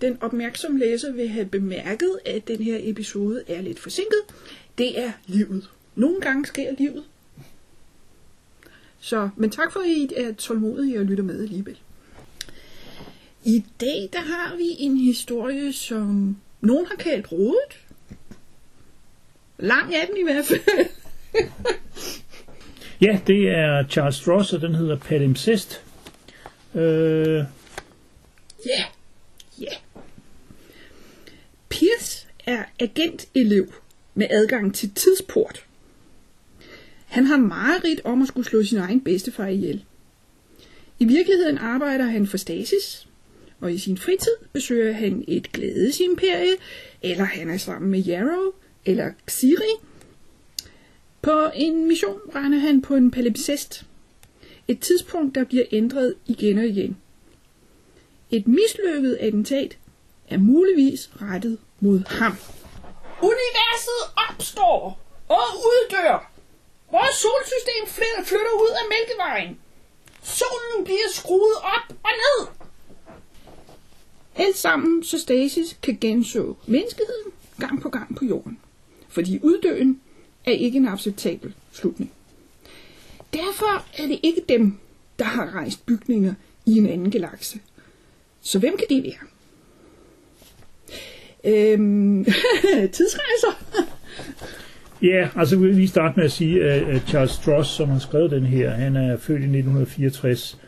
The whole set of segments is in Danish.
den opmærksomme læser vil have bemærket, at den her episode er lidt forsinket. Det er livet. Nogle gange sker livet. Så, men tak for, at I er tålmodige og lytter med alligevel. I dag, der har vi en historie, som nogen har kaldt rodet. Lang er den i hvert fald. Ja, det er Charles Stross, og den hedder Palimpsest. Øh, Ja, ja. Pierce er agentelev med adgang til tidsport. Han har mareridt om at skulle slå sin egen bedstefar ihjel. I virkeligheden arbejder han for Stasis, og i sin fritid besøger han et glædesimperie, eller han er sammen med Yarrow eller Xiri. På en mission render han på en palimpsest. Et tidspunkt, der bliver ændret igen og igen. Et mislykket attentat er muligvis rettet mod ham. Universet opstår og uddør. Vores solsystem flytter, ud af Mælkevejen. Solen bliver skruet op og ned. Alt sammen, så Stasis kan genså menneskeheden gang på gang på jorden. Fordi uddøen er ikke en acceptabel slutning. Derfor er det ikke dem, der har rejst bygninger i en anden galakse. Så hvem kan det være? Øhm, tidsrejser. ja, altså vi vil lige starte med at sige, at Charles Stross, som har skrevet den her, han er født i 1964,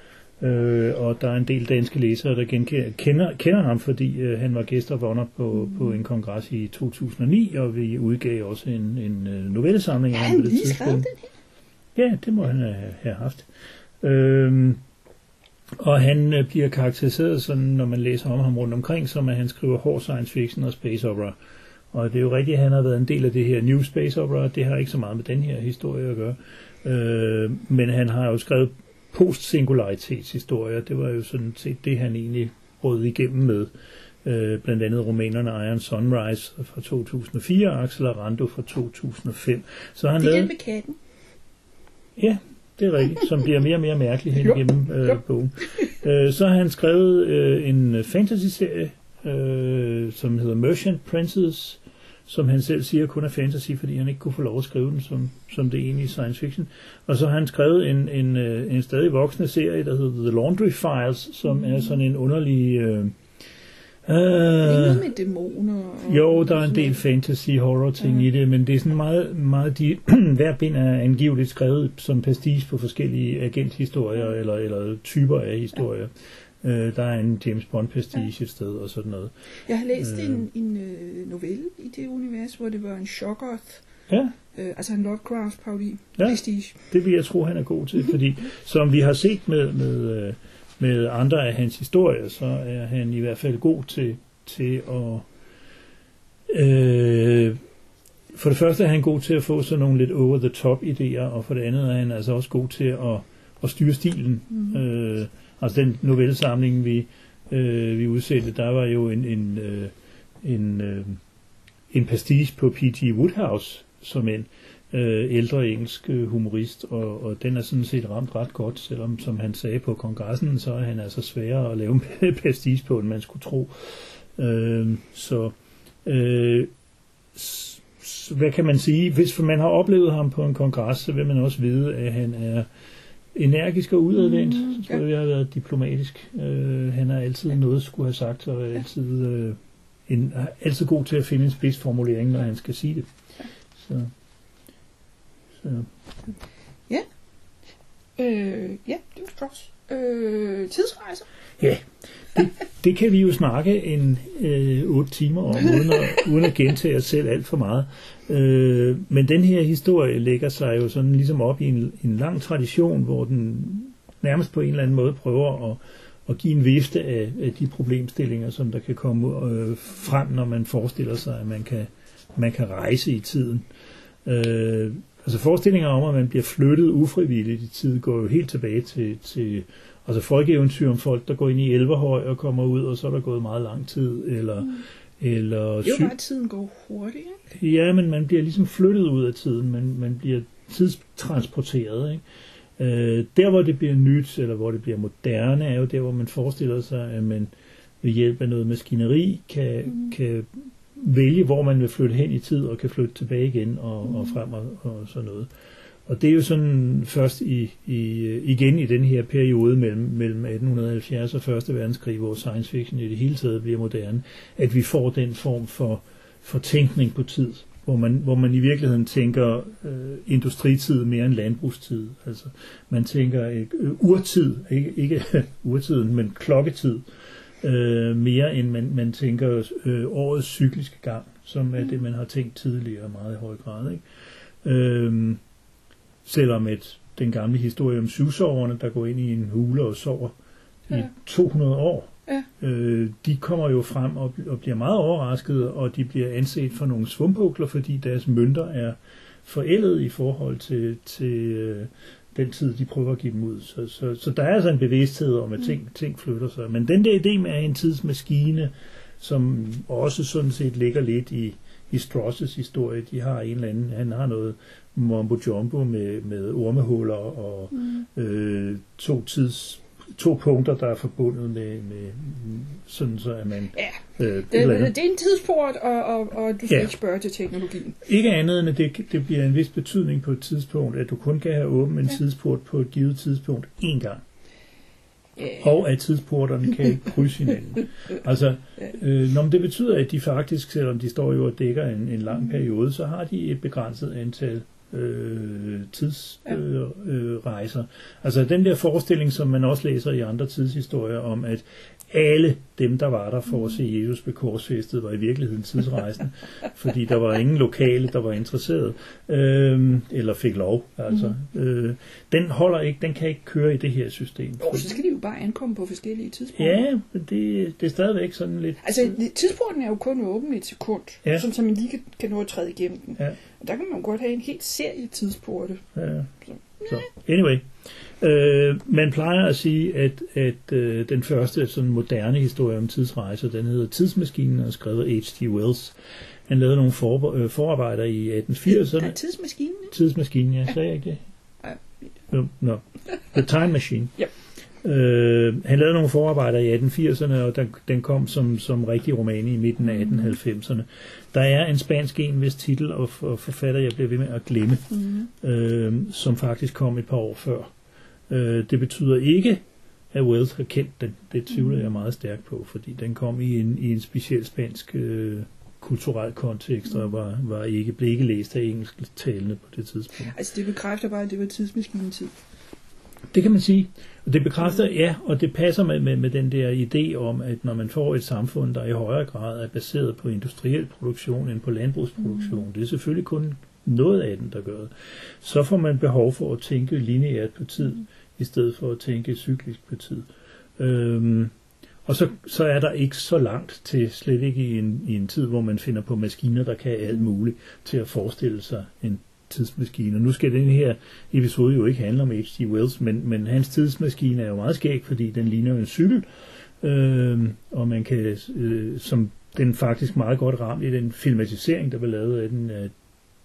øh, og der er en del danske læsere, der genkender, kender, kender ham, fordi øh, han var gæsterbånder på, på en kongres i 2009, og vi udgav også en, en øh, novellesamling af ham på det lige skrevet tidspunkt. Ja, det må han have, have haft. Øhm, og han øh, bliver karakteriseret sådan, når man læser om ham rundt omkring, som at han skriver hård science fiction og space opera. Og det er jo rigtigt, at han har været en del af det her New Space Opera. Det har ikke så meget med den her historie at gøre. Øh, men han har jo skrevet post-singularitetshistorier. Det var jo sådan set det, han egentlig brød igennem med. Øh, blandt andet romanerne Iron Sunrise fra 2004 og Accelerando fra 2005. Så han Det er lavede... med katten. Ja, det er rigtigt, som bliver mere og mere mærkelig hen Jo, igennem øh, jo. bogen. Øh, så har han skrevet øh, en fantasy-serie, øh, som hedder Merchant Princes, som han selv siger kun er fantasy, fordi han ikke kunne få lov at skrive den som, som det egentlige science fiction. Og så har han skrevet en, en, øh, en stadig voksende serie, der hedder The Laundry Files, som er sådan en underlig... Øh, øh, noget med dæmoner. Og jo, der er en del noget. fantasy horror ting i det, men det er sådan meget, meget de, hver bind er angiveligt skrevet som pastiche på forskellige agenthistorier eller, eller typer af historier. Øh, der er en James Bond pastiche et sted og sådan noget. Jeg har læst Øh. en, en øh, novelle i det univers, hvor det var en Shoggoth, Ja, øh, altså en Lovecraft-parodi. Ja. Ja. Prestige. det vil jeg tro, han er god til, fordi som vi har set med, med, øh, med andre af hans historier, så er han i hvert fald god til, til at... Øh, for det første er han god til at få sådan nogle lidt over-the-top idéer, og for det andet er han altså også god til at, at styre stilen. Mm. Øh, altså den novellesamling, vi, øh, vi udsendte, der var jo en, en, øh, en, øh, en pastiche på P.G. Woodhouse, som en øh, ældre engelsk øh, humorist, og, og den er sådan set ramt ret godt, selvom som han sagde på kongressen, så er han altså sværere at lave en pastiche på, end man skulle tro. Øh, så øh, s- hvad kan man sige? Hvis man har oplevet ham på en kongres, så vil man også vide, at han er energisk og udadvendt. Mm, så tror ja. jeg, jeg har været diplomatisk. Øh, han har altid noget skulle have sagt, og er altid, øh, en, er altid god til at finde en spidsformulering, når han skal sige det. Så, så. Øh, ja, det var også. Øh, tidsrejser. Ja, det, det kan vi jo snakke en øh, 8 timer om, uden at, uden at gentage os selv alt for meget. Øh, men den her historie lægger sig jo sådan ligesom op i en, en lang tradition, hvor den nærmest på en eller anden måde prøver at, at give en vifte af, af de problemstillinger, som der kan komme øh, frem, når man forestiller sig, at man kan, man kan rejse i tiden. Øh, altså forestillinger om, at man bliver flyttet ufrivilligt i tid, går jo helt tilbage til, til altså folkeeventyr om folk, der går ind i Elverhøj og kommer ud, og så er der gået meget lang tid, eller, mm. eller Det er jo bare, tiden går hurtigt, ikke? Ja, men man bliver ligesom flyttet ud af tiden, man, man bliver tidstransporteret. Ikke? Øh, der, hvor det bliver nyt, eller hvor det bliver moderne, er jo der, hvor man forestiller sig, at man ved hjælp af noget maskineri kan, mm. kan vælge, hvor man vil flytte hen i tid, og kan flytte tilbage igen og, mm. og frem og, og sådan noget. Og det er jo sådan først i, i, igen i den her periode mellem, mellem 1870 og 1. verdenskrig, hvor science fiction i det hele taget bliver moderne, at vi får den form for, for tænkning på tid, hvor man, hvor man i virkeligheden tænker øh, industritid mere end landbrugstid. Altså man tænker øh, urtid, ikke, ikke urtiden, men klokketid, øh, mere end man, man tænker øh, årets cykliske gang, som er det, man har tænkt tidligere meget i høj grad. Ikke? Øh, selvom et, den gamle historie om syvsoverne, der går ind i en hule og sover ja. i 200 år, Ja. øh, de kommer jo frem og, og bliver meget overraskede, og de bliver anset for nogle svumpukler, fordi deres mønter er forældet i forhold til, til øh, den tid, de prøver at give dem ud. Så, så, så der er altså en bevidsthed om, at ting, ting flytter sig. Men den der idé med en tidsmaskine, som også sådan set ligger lidt i, i Strauss' historie, de har en eller anden, han har noget mumbo jumbo med, med ormehuller og mm. øh, to tids to punkter, der er forbundet med, med sådan så, at man... Ja, Øh, et det, det er en tidsport, og, og, og du skal Ja. ikke spørge til teknologien. Ikke andet end, at det, det bliver en vis betydning på et tidspunkt, at du kun kan have åbent en Ja. tidsport på et givet tidspunkt én gang. Ja. Og at tidsporterne kan ikke krydse hinanden. Altså, øh, når det betyder, at de faktisk, selvom de står jo og dækker en, en lang periode, så har de et begrænset antal øh, tidsrejser. Øh, rejser. altså den der forestilling, som man også læser i andre tidshistorier om, at alle dem, der var der for at se Jesus ved korsfæstet, var i virkeligheden tidsrejsende, fordi der var ingen lokale, der var interesseret, øh, eller fik lov. Altså. Øh, den holder ikke, den kan ikke køre i det her system. Jo, så skal de jo bare ankomme på forskellige tidspunkter. Ja, men det, det er stadigvæk sådan lidt... Altså, tidsporten er jo kun åben et sekund, ja. sådan så man lige kan, kan nå at træde igennem den. Ja. Der kan man godt have en helt serie tidsporte. Ja. Så, anyway. Øh, man plejer at sige, at, at øh, den første sådan moderne historie om tidsrejser, den hedder Tidsmaskinen, og skrevet H.G. Wells. Han lavede nogle for, øh, forarbejder i 1880'erne. Der er tidsmaskinen? Tidsmaskinen, ja, sagde jeg ikke det? Ja. No, no. The Time Machine. Ja. Øh, han lavede nogle forarbejder i 1880'erne, og den, den kom som, som rigtig roman i midten af Mhm. 1890'erne. Der er en spansk en, hvis titel og, og forfatter, jeg bliver ved med at glemme, Mm-hmm. øh, som faktisk kom et par år før. Øh, det betyder ikke, at Wells har kendt den. Det tvivler jeg meget stærkt på, fordi den kom i en, i en speciel spansk øh, kulturel kontekst, og var, var ikke, blev ikke læst af engelsktalende på det tidspunkt. Altså, det bekræfter bare, at det var tidsmaskinetid. Det kan man sige. Og det bekræfter, ja, og det passer med, med, med den der idé om, at når man får et samfund, der i højere grad er baseret på industriel produktion end på landbrugsproduktion, det er selvfølgelig kun noget af den, der gør det, så får man behov for at tænke lineært på tid, i stedet for at tænke cyklisk på tid. Øhm, og så, så er der ikke så langt til, slet ikke i en, i en tid, hvor man finder på maskiner, der kan alt muligt, til at forestille sig en tidsmaskine. Og nu skal den her episode jo ikke handle om H.G. Wells, men, men hans tidsmaskine er jo meget skæg, fordi den ligner jo en cykel, øh, og man kan, øh, som den faktisk meget godt ramt i den filmatisering, der blev lavet af den af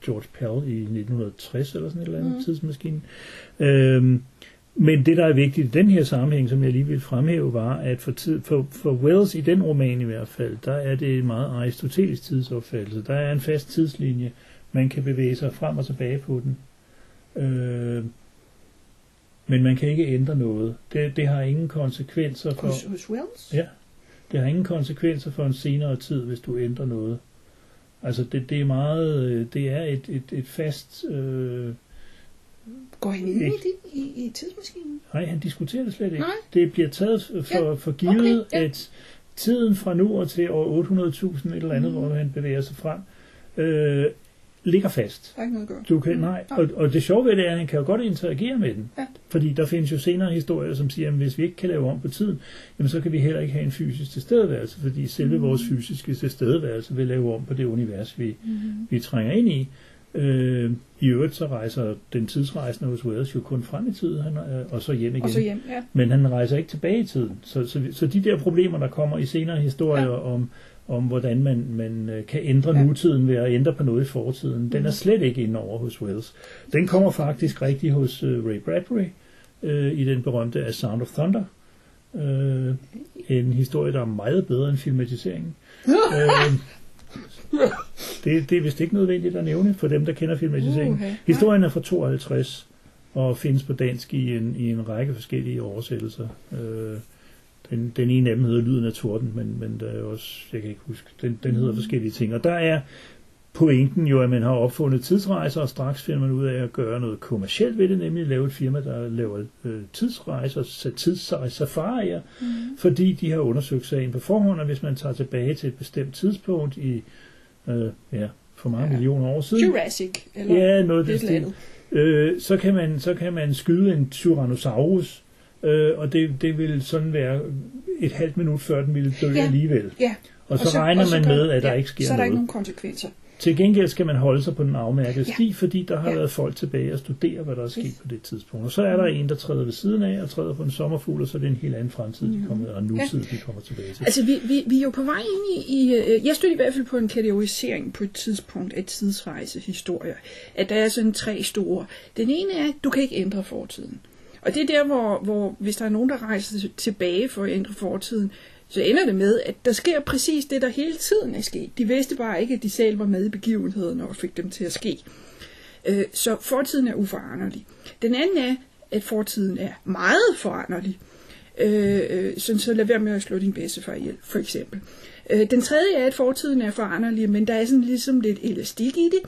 George Pell i 1960 eller sådan et eller andet mm. tidsmaskine. Øh, men det, der er vigtigt i den her sammenhæng, som jeg lige vil fremhæve, var, at for, tid, for, for Wells i den roman i hvert fald, der er det en meget aristotelisk tidsopfattelse. Der er en fast tidslinje, man kan bevæge sig frem og tilbage på den. Øh, men man kan ikke ændre noget. Det, det har ingen konsekvenser for... Hos, hos Wells? Ja, det har ingen konsekvenser for en senere tid, hvis du ændrer noget. Altså det, det er meget, øh, det er et, et, et fast, øh, Går han ind i i, i tidsmaskinen? nej han diskuterer det slet ikke. Nej. Det bliver taget for, Ja, for givet, okay, ja. at tiden fra nu og til år 800.000 et eller andet, Mm. hvor han bevæger sig frem, øh, ligger fast. Der er ikke noget at gøre. Du kan, nej, og, og det sjove ved det er, at han kan jo godt interagere med den. Ja. Fordi der findes jo senere historier, som siger, at hvis vi ikke kan lave om på tiden, jamen så kan vi heller ikke have en fysisk tilstedeværelse, fordi selve Mm. vores fysiske tilstedeværelse vil lave om på det univers, vi, Mm. vi trænger ind i. Øh, I øvrigt så rejser den tidsrejsende hos Wells jo kun frem i tiden, han, øh, og så hjem igen. Og så hjem, ja. Men han rejser ikke tilbage i tiden. Så, så, så de der problemer, der kommer i senere historier Ja. ja. om, om, hvordan man, man øh, kan ændre Ja. nutiden ved at ændre på noget i fortiden, den er Mhm. slet ikke inde over hos Wells. Den kommer faktisk rigtig hos uh, Ray Bradbury øh, i den berømte A Sound of Thunder. Øh, en historie, der er meget bedre end filmatiseringen. øh, det, det er vist ikke nødvendigt at nævne for dem, der kender filmatiseringen. Uha. Historien er fra 52 og findes på dansk i en, i en række forskellige oversættelser. Øh, den, den ene af dem hedder Lyden af torden, men, men der er også, jeg kan ikke huske, den, den hedder forskellige ting. Og der er pointen jo, at man har opfundet tidsrejser, og straks finder man ud af at gøre noget kommercielt ved det, nemlig at lave et firma, der laver øh, tidsrejser, tidssafarier, Mm. fordi de har undersøgt sagen på forhånd, og hvis man tager tilbage til et bestemt tidspunkt i, øh, ja, for mange Ja. millioner år siden, Jurassic, eller ja, noget det stil, andet. øh, så, kan man, så kan man skyde en Tyrannosaurus, øh, og det, det vil sådan være et halvt minut før den ville dø Ja. ja. alligevel. Ja. Og så, og så regner og så man gør- med, at der ja, ikke sker Så er der noget. ikke nogen konsekvenser. Til gengæld skal man holde sig på den afmærkede Ja. ja. sti, fordi der har Ja. ja. været folk tilbage og studere, hvad der er sket Yes. på det tidspunkt. Og så er der en, der træder ved siden af og træder på en sommerfugl, og så er det en helt anden fremtid, de kommer, og nutid, de kommer tilbage til. Altså, vi, vi, vi er jo på vej ind i... i øh, jeg stødte i hvert fald på en kategorisering på et tidspunkt af tidsrejsehistorier. At der er sådan tre store. Den ene er, at du kan ikke ændre fortiden. Og det er der, hvor, hvor hvis der er nogen, der rejser tilbage for at ændre fortiden, så ender det med, at der sker præcis det, der hele tiden er sket. De vidste bare ikke, at de selv var med i begivenheden og fik dem til at ske. Øh, så fortiden er uforanderlig. Den anden er, at fortiden er meget foranderlig. Øh, øh, sådan så lad være med at slå din bedstefar ihjel, for eksempel. Den tredje er, at fortiden er foranderlig, men der er sådan ligesom lidt elastik i det.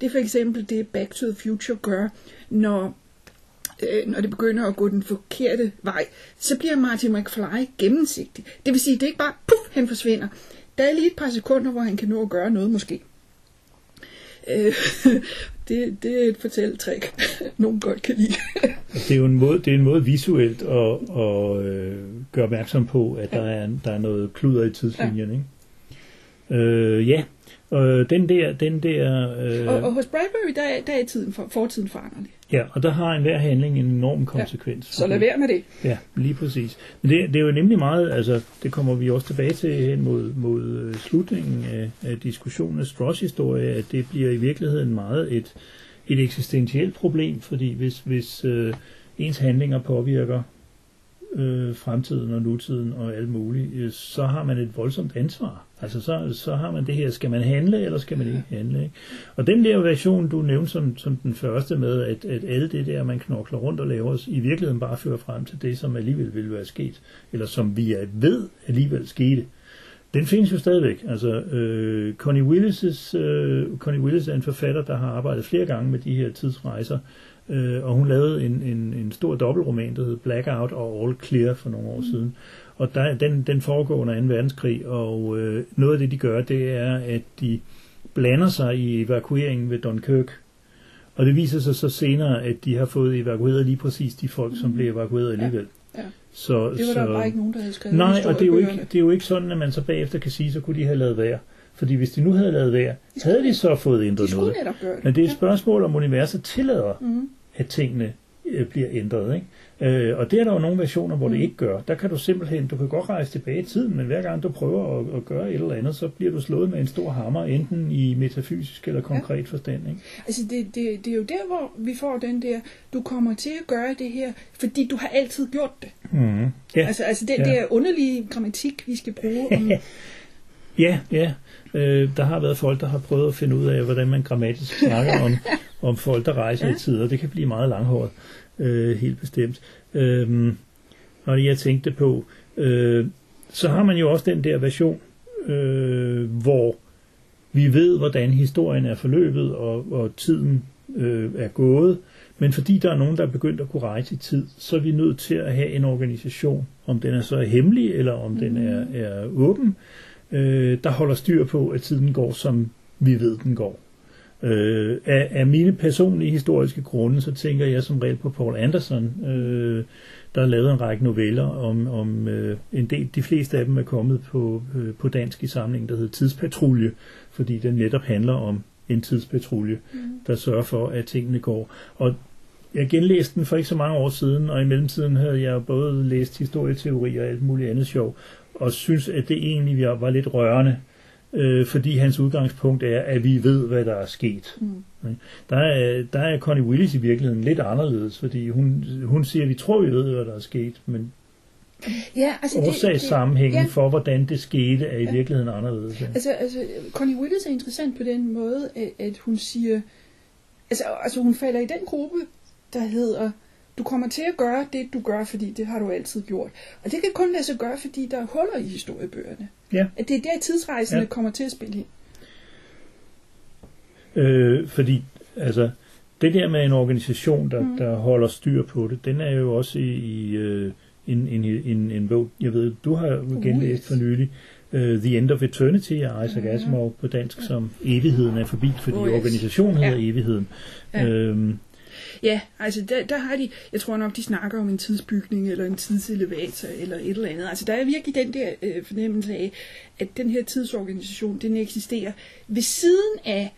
Det er for eksempel det, Back to the Future gør, når øh, når det begynder at gå den forkerte vej, så bliver Martin McFly gennemsigtig. Det vil sige, det er ikke bare, puff, han forsvinder. Der er lige et par sekunder, hvor han kan nå at gøre noget måske. Øh, det, det er et fortælletrik, nogen godt kan lide. Det er jo en måde, det er en måde visuelt at, at øh, gøre opmærksom på, at der, er, der er noget kluder i tidslinjen. Ja. Ikke? Øh, ja, og den der, den der øh, og, og hos Bradbury, der er, der er tiden for, fortiden foranderlig. Ja, og der har enhver handling en enorm konsekvens. Så lad være med det. Ja, lige præcis. Men det, det er jo nemlig meget, altså det kommer vi også tilbage til hen mod, mod øh, slutningen af, af diskussionen af Stross historie, at det bliver i virkeligheden meget et, et eksistentielt problem, fordi hvis, hvis øh, ens handlinger påvirker øh, fremtiden og nutiden og alt muligt, øh, så har man et voldsomt ansvar. Altså så, så har man det her, skal man handle, eller skal man ikke handle? Ikke? Og den der version, du nævnte som, som den første med, at, at alle det der, man knokler rundt og laver, i virkeligheden bare fører frem til det, som alligevel ville være sket, eller som vi er ved alligevel skete. Den findes jo stadigvæk. Altså, øh, Connie, Willis' øh, Connie Willis er en forfatter, der har arbejdet flere gange med de her tidsrejser, øh, og hun lavede en, en, en stor dobbeltroman, der hed Blackout og All Clear for nogle år mm. siden. Og der, den, den foregår under 2. verdenskrig, og øh, noget af det, de gør, det er, at de blander sig i evakueringen ved Dunkirk. Og det viser sig så senere, at de har fået evakueret lige præcis de folk, som blev evakueret alligevel. Ja. Så, Det var så, der bare ikke nogen, der havde skrevet Nej, og det er, jo ikke, det er jo ikke sådan, at man så bagefter kan sige, så kunne de have lavet værd. Fordi hvis de nu havde lavet værd, havde de så fået De ændret skulle noget. det. Men det er et spørgsmål, om universet tillader, Mhm. at tingene øh, bliver ændret. Ikke? Øh, og det er der jo nogle versioner, hvor det Mm. ikke gør. Der kan du simpelthen, du kan godt rejse tilbage i tiden, men hver gang du prøver at, at gøre et eller andet, så bliver du slået med en stor hammer, enten i metafysisk eller konkret forstand. Ikke? Altså, det, det, det er jo der, hvor vi får den der, du kommer til at gøre det her, fordi du har altid gjort det. Mm. Ja. Altså, altså det, Ja. det er underlige grammatik, vi skal bruge om... Ja, ja. Øh, der har været folk, der har prøvet at finde ud af, hvordan man grammatisk snakker om, om folk, der rejser ja. i tid, og det kan blive meget langhåret, øh, helt bestemt. Øh, og jeg tænkte på, øh, så har man jo også den der version, øh, hvor vi ved, hvordan historien er forløbet, og, og tiden øh, er gået, men fordi der er nogen, der er begyndt at kunne rejse i tid, så er vi nødt til at have en organisation, om den er så hemmelig, eller om mm. den er, er åben, øh, der holder styr på, at tiden går, som vi ved, den går. Øh, af, af mine personlige historiske grunde, så tænker jeg som regel på Paul Anderson, øh, der har lavet en række noveller om, om øh, en del, de fleste af dem er kommet på, øh, på dansk i samlingen, der hedder Tidspatrulje, fordi den netop handler om en tidspatrulje, mm. der sørger for, at tingene går. Og jeg genlæste den for ikke så mange år siden, og i mellemtiden havde jeg både læst historieteori og alt muligt andet sjov, og synes, at det egentlig var lidt rørende, øh, fordi hans udgangspunkt er, at vi ved, hvad der er sket. Mm. Der, er, der er Connie Willis i virkeligheden lidt anderledes, fordi hun, hun siger, at vi tror, vi ved, hvad der er sket, men Ja, altså årsagssammenhængen ja. for, hvordan det skete, er i ja. virkeligheden anderledes. Ja. Altså, altså, Connie Willis er interessant på den måde, at, at hun siger, altså, altså hun falder i den gruppe, der hedder, du kommer til at gøre det, du gør, fordi det har du altid gjort. Og det kan kun lade sig gøre, fordi der er huller i historiebøgerne. Ja. At det er der, tidsrejsende ja. kommer til at spille ind. Øh, fordi, altså, det der med en organisation, der, mm. der holder styr på det, den er jo også i, i uh, en, en, en, en bog, jeg ved, du har genlæst for nylig, uh, The End of Eternity af Isaac Asimov på dansk, som evigheden er forbi, fordi oh, yes. organisationen hedder ja. evigheden. Ja. Øhm, Ja, altså der, der har de, jeg tror nok, de snakker om en tidsbygning eller en tidselevator eller et eller andet. Altså der er virkelig den der øh, fornemmelse af, at den her tidsorganisation, den eksisterer ved siden af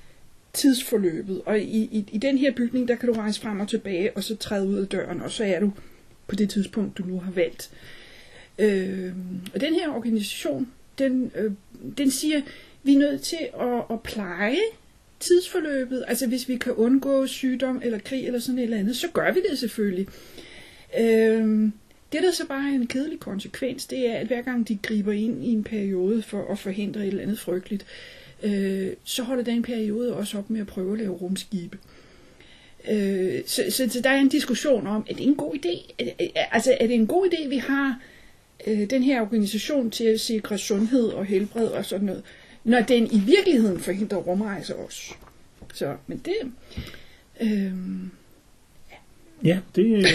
tidsforløbet. Og i, i, i den her bygning, der kan du rejse frem og tilbage, og så træde ud af døren, og så er du på det tidspunkt, du nu har valgt. Øh, og den her organisation, den, øh, den siger, vi er nødt til at, at pleje tidsforløbet, altså hvis vi kan undgå sygdom eller krig eller sådan et eller andet, så gør vi det selvfølgelig. Øhm, det der så bare er en kedelig konsekvens, det er, at hver gang de griber ind i en periode for at forhindre et eller andet frygteligt, øh, så holder den periode også op med at prøve at lave rumskibe. Øh, så, så, så der er en diskussion om, er det en god idé? Altså er det en god idé, vi har øh, den her organisation til at sikre sundhed og helbred og sådan noget? Når den i virkeligheden forhindrer rumrejser også. Så, men det... Øhm, Ja, det,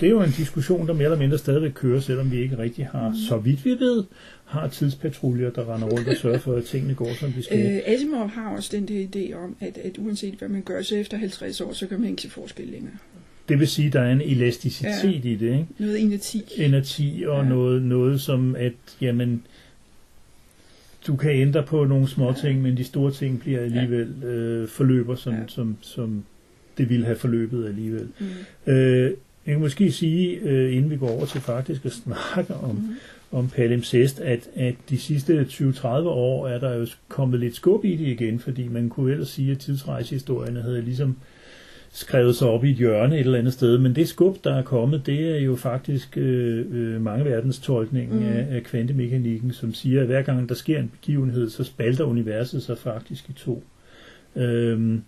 det er jo en diskussion, der mere eller mindre stadigvæk kører, selvom vi ikke rigtig har, mm. så vidt vi ved, har tidspatruljer, der render rundt og sørger for, at tingene går, som de skal. Øh, Asimov har også den der idé om, at, at uanset hvad man gør, så efter 50 år, så kan man ikke se forskel længere. Det vil sige, at der er en elasticitet ja. i det, ikke? Noget energi. Energi og ja. noget, noget som, at, jamen, du kan ændre på nogle små ting, men de store ting bliver alligevel øh, forløber, som, ja. som, som det ville have forløbet alligevel. Mm. Øh, jeg kan måske sige, øh, inden vi går over til faktisk at snakke om, mm. om palimpsest, at, at de sidste 20-30 år er der jo kommet lidt skub i det igen, fordi man kunne ellers sige, at tidsrejsehistorierne havde ligesom øh, skrevet sig op i et hjørne et eller andet sted, men det skub, der er kommet, det er jo faktisk øh, øh, mange verdens tolkning mm. af, af kvantemekanikken, som siger, at hver gang der sker en begivenhed, så spalter universet sig faktisk i to. Øhm,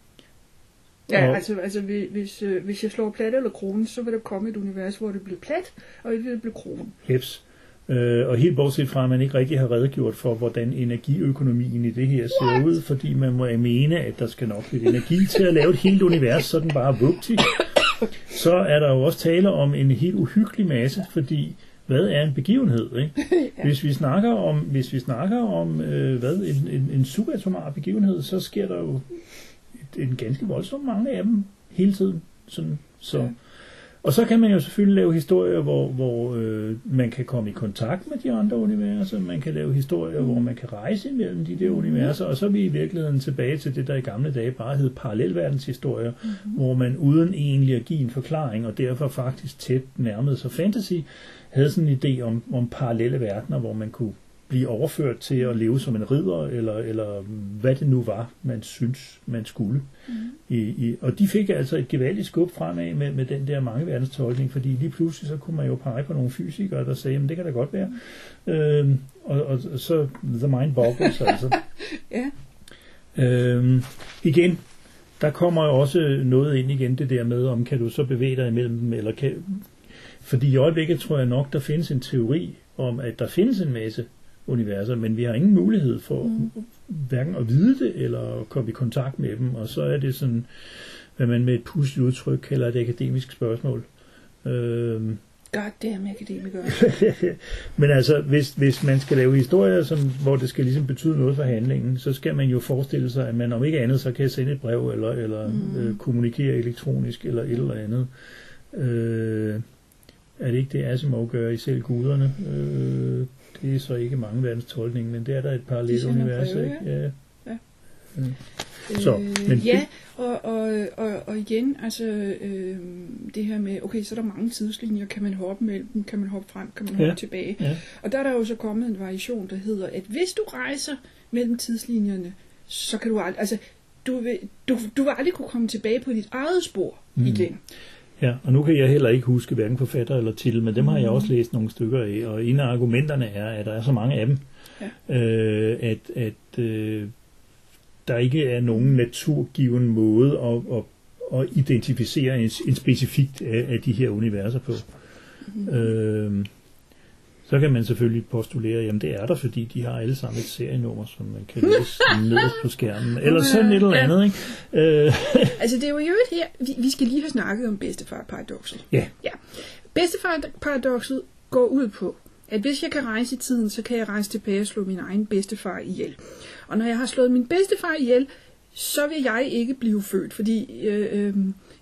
Ja, og, altså, altså hvis, øh, hvis jeg slår plat eller kronen, så vil der komme et univers, hvor det bliver plat, og et vil blive kronen. Jeps. Øh, og helt bortset fra, at man ikke rigtig har redegjort for, hvordan energiøkonomien i det her ser ud, fordi man må mene, at der skal nok lidt energi til at lave et helt univers, så den bare vugtig. Så er der jo også tale om en helt uhyggelig masse, fordi hvad er en begivenhed? Ikke? Hvis vi snakker om, hvis vi snakker om øh, hvad, en, en, en subatomar begivenhed, så sker der jo en ganske voldsomt mange af dem hele tiden. Sådan, så ja. Og så kan man jo selvfølgelig lave historier, hvor, hvor øh, man kan komme i kontakt med de andre universer, man kan lave historier, mm. hvor man kan rejse imellem de der universer, og så er vi i virkeligheden tilbage til det, der i gamle dage bare hed parallelverdenshistorier, mm. hvor man uden egentlig at give en forklaring, og derfor faktisk tæt nærmede sig fantasy, havde sådan en idé om, om parallelle verdener, hvor man kunne blive overført til at leve som en ridder, eller, eller hvad det nu var, man synes, man skulle. Mm. I, i, og de fik altså et gevaldigt skub fremad med, med den der mange verdenstolkning, fordi lige pludselig så kunne man jo pege på nogle fysikere, der sagde, men det kan da godt være. Mm. Øhm, og, og så the mind boggles altså. ja. øhm, igen, der kommer jo også noget ind igen, det der med, om kan du så bevæge dig imellem dem, eller kan, fordi i øjeblikket tror jeg nok, der findes en teori om, at der findes en masse universer, men vi har ingen mulighed for mm. hverken at vide det, eller at komme i kontakt med dem, og så er det sådan, hvad man med et pusligt udtryk kalder et akademisk spørgsmål. Øh, Goddamn akademikere. Men altså, hvis, hvis man skal lave historier, som, hvor det skal ligesom betyde noget for handlingen, så skal man jo forestille sig, at man om ikke andet, så kan sende et brev, eller, eller mm. øh, kommunikere elektronisk, eller et eller andet. Øh, er det ikke det, Asimov gør i selv guderne? Øh, det er så ikke mange verdens tolkning, men det er der et par lidt sender univers, breve, ikke? Ja. Ja. Mm. Så, øh, men ja, og, og, og, og igen, altså øh, det her med, okay, så er der mange tidslinjer, kan man hoppe mellem dem, kan man hoppe frem, kan man hoppe Ja. tilbage. Ja. Og der er der jo så kommet en variation, der hedder, at hvis du rejser mellem tidslinjerne, så kan du aldrig, altså du vil, du, du vil aldrig kunne komme tilbage på dit eget spor Mm. mm. igen. Ja, og nu kan jeg heller ikke huske hverken forfatter eller titel, men dem har jeg også læst nogle stykker af, og en af argumenterne er, at der er så mange af dem, Ja. øh, at, at øh, der ikke er nogen naturgiven måde at, at, at identificere en, en specifikt af, af de her universer på. Mhm. Øh, så kan man selvfølgelig postulere, jamen det er der, fordi de har alle sammen et serienummer, som man kan læse nederst på skærmen, eller sådan et eller andet, ikke? Øh, Altså det er jo i øvrigt her, vi, vi skal lige have snakket om bedstefar-paradokset. ja, Ja. Bedstefar-paradokset går ud på, at hvis jeg kan rejse i tiden, så kan jeg rejse tilbage og slå min egen bedstefar ihjel. Og når jeg har slået min bedstefar ihjel, så vil jeg ikke blive født, fordi øh, øh,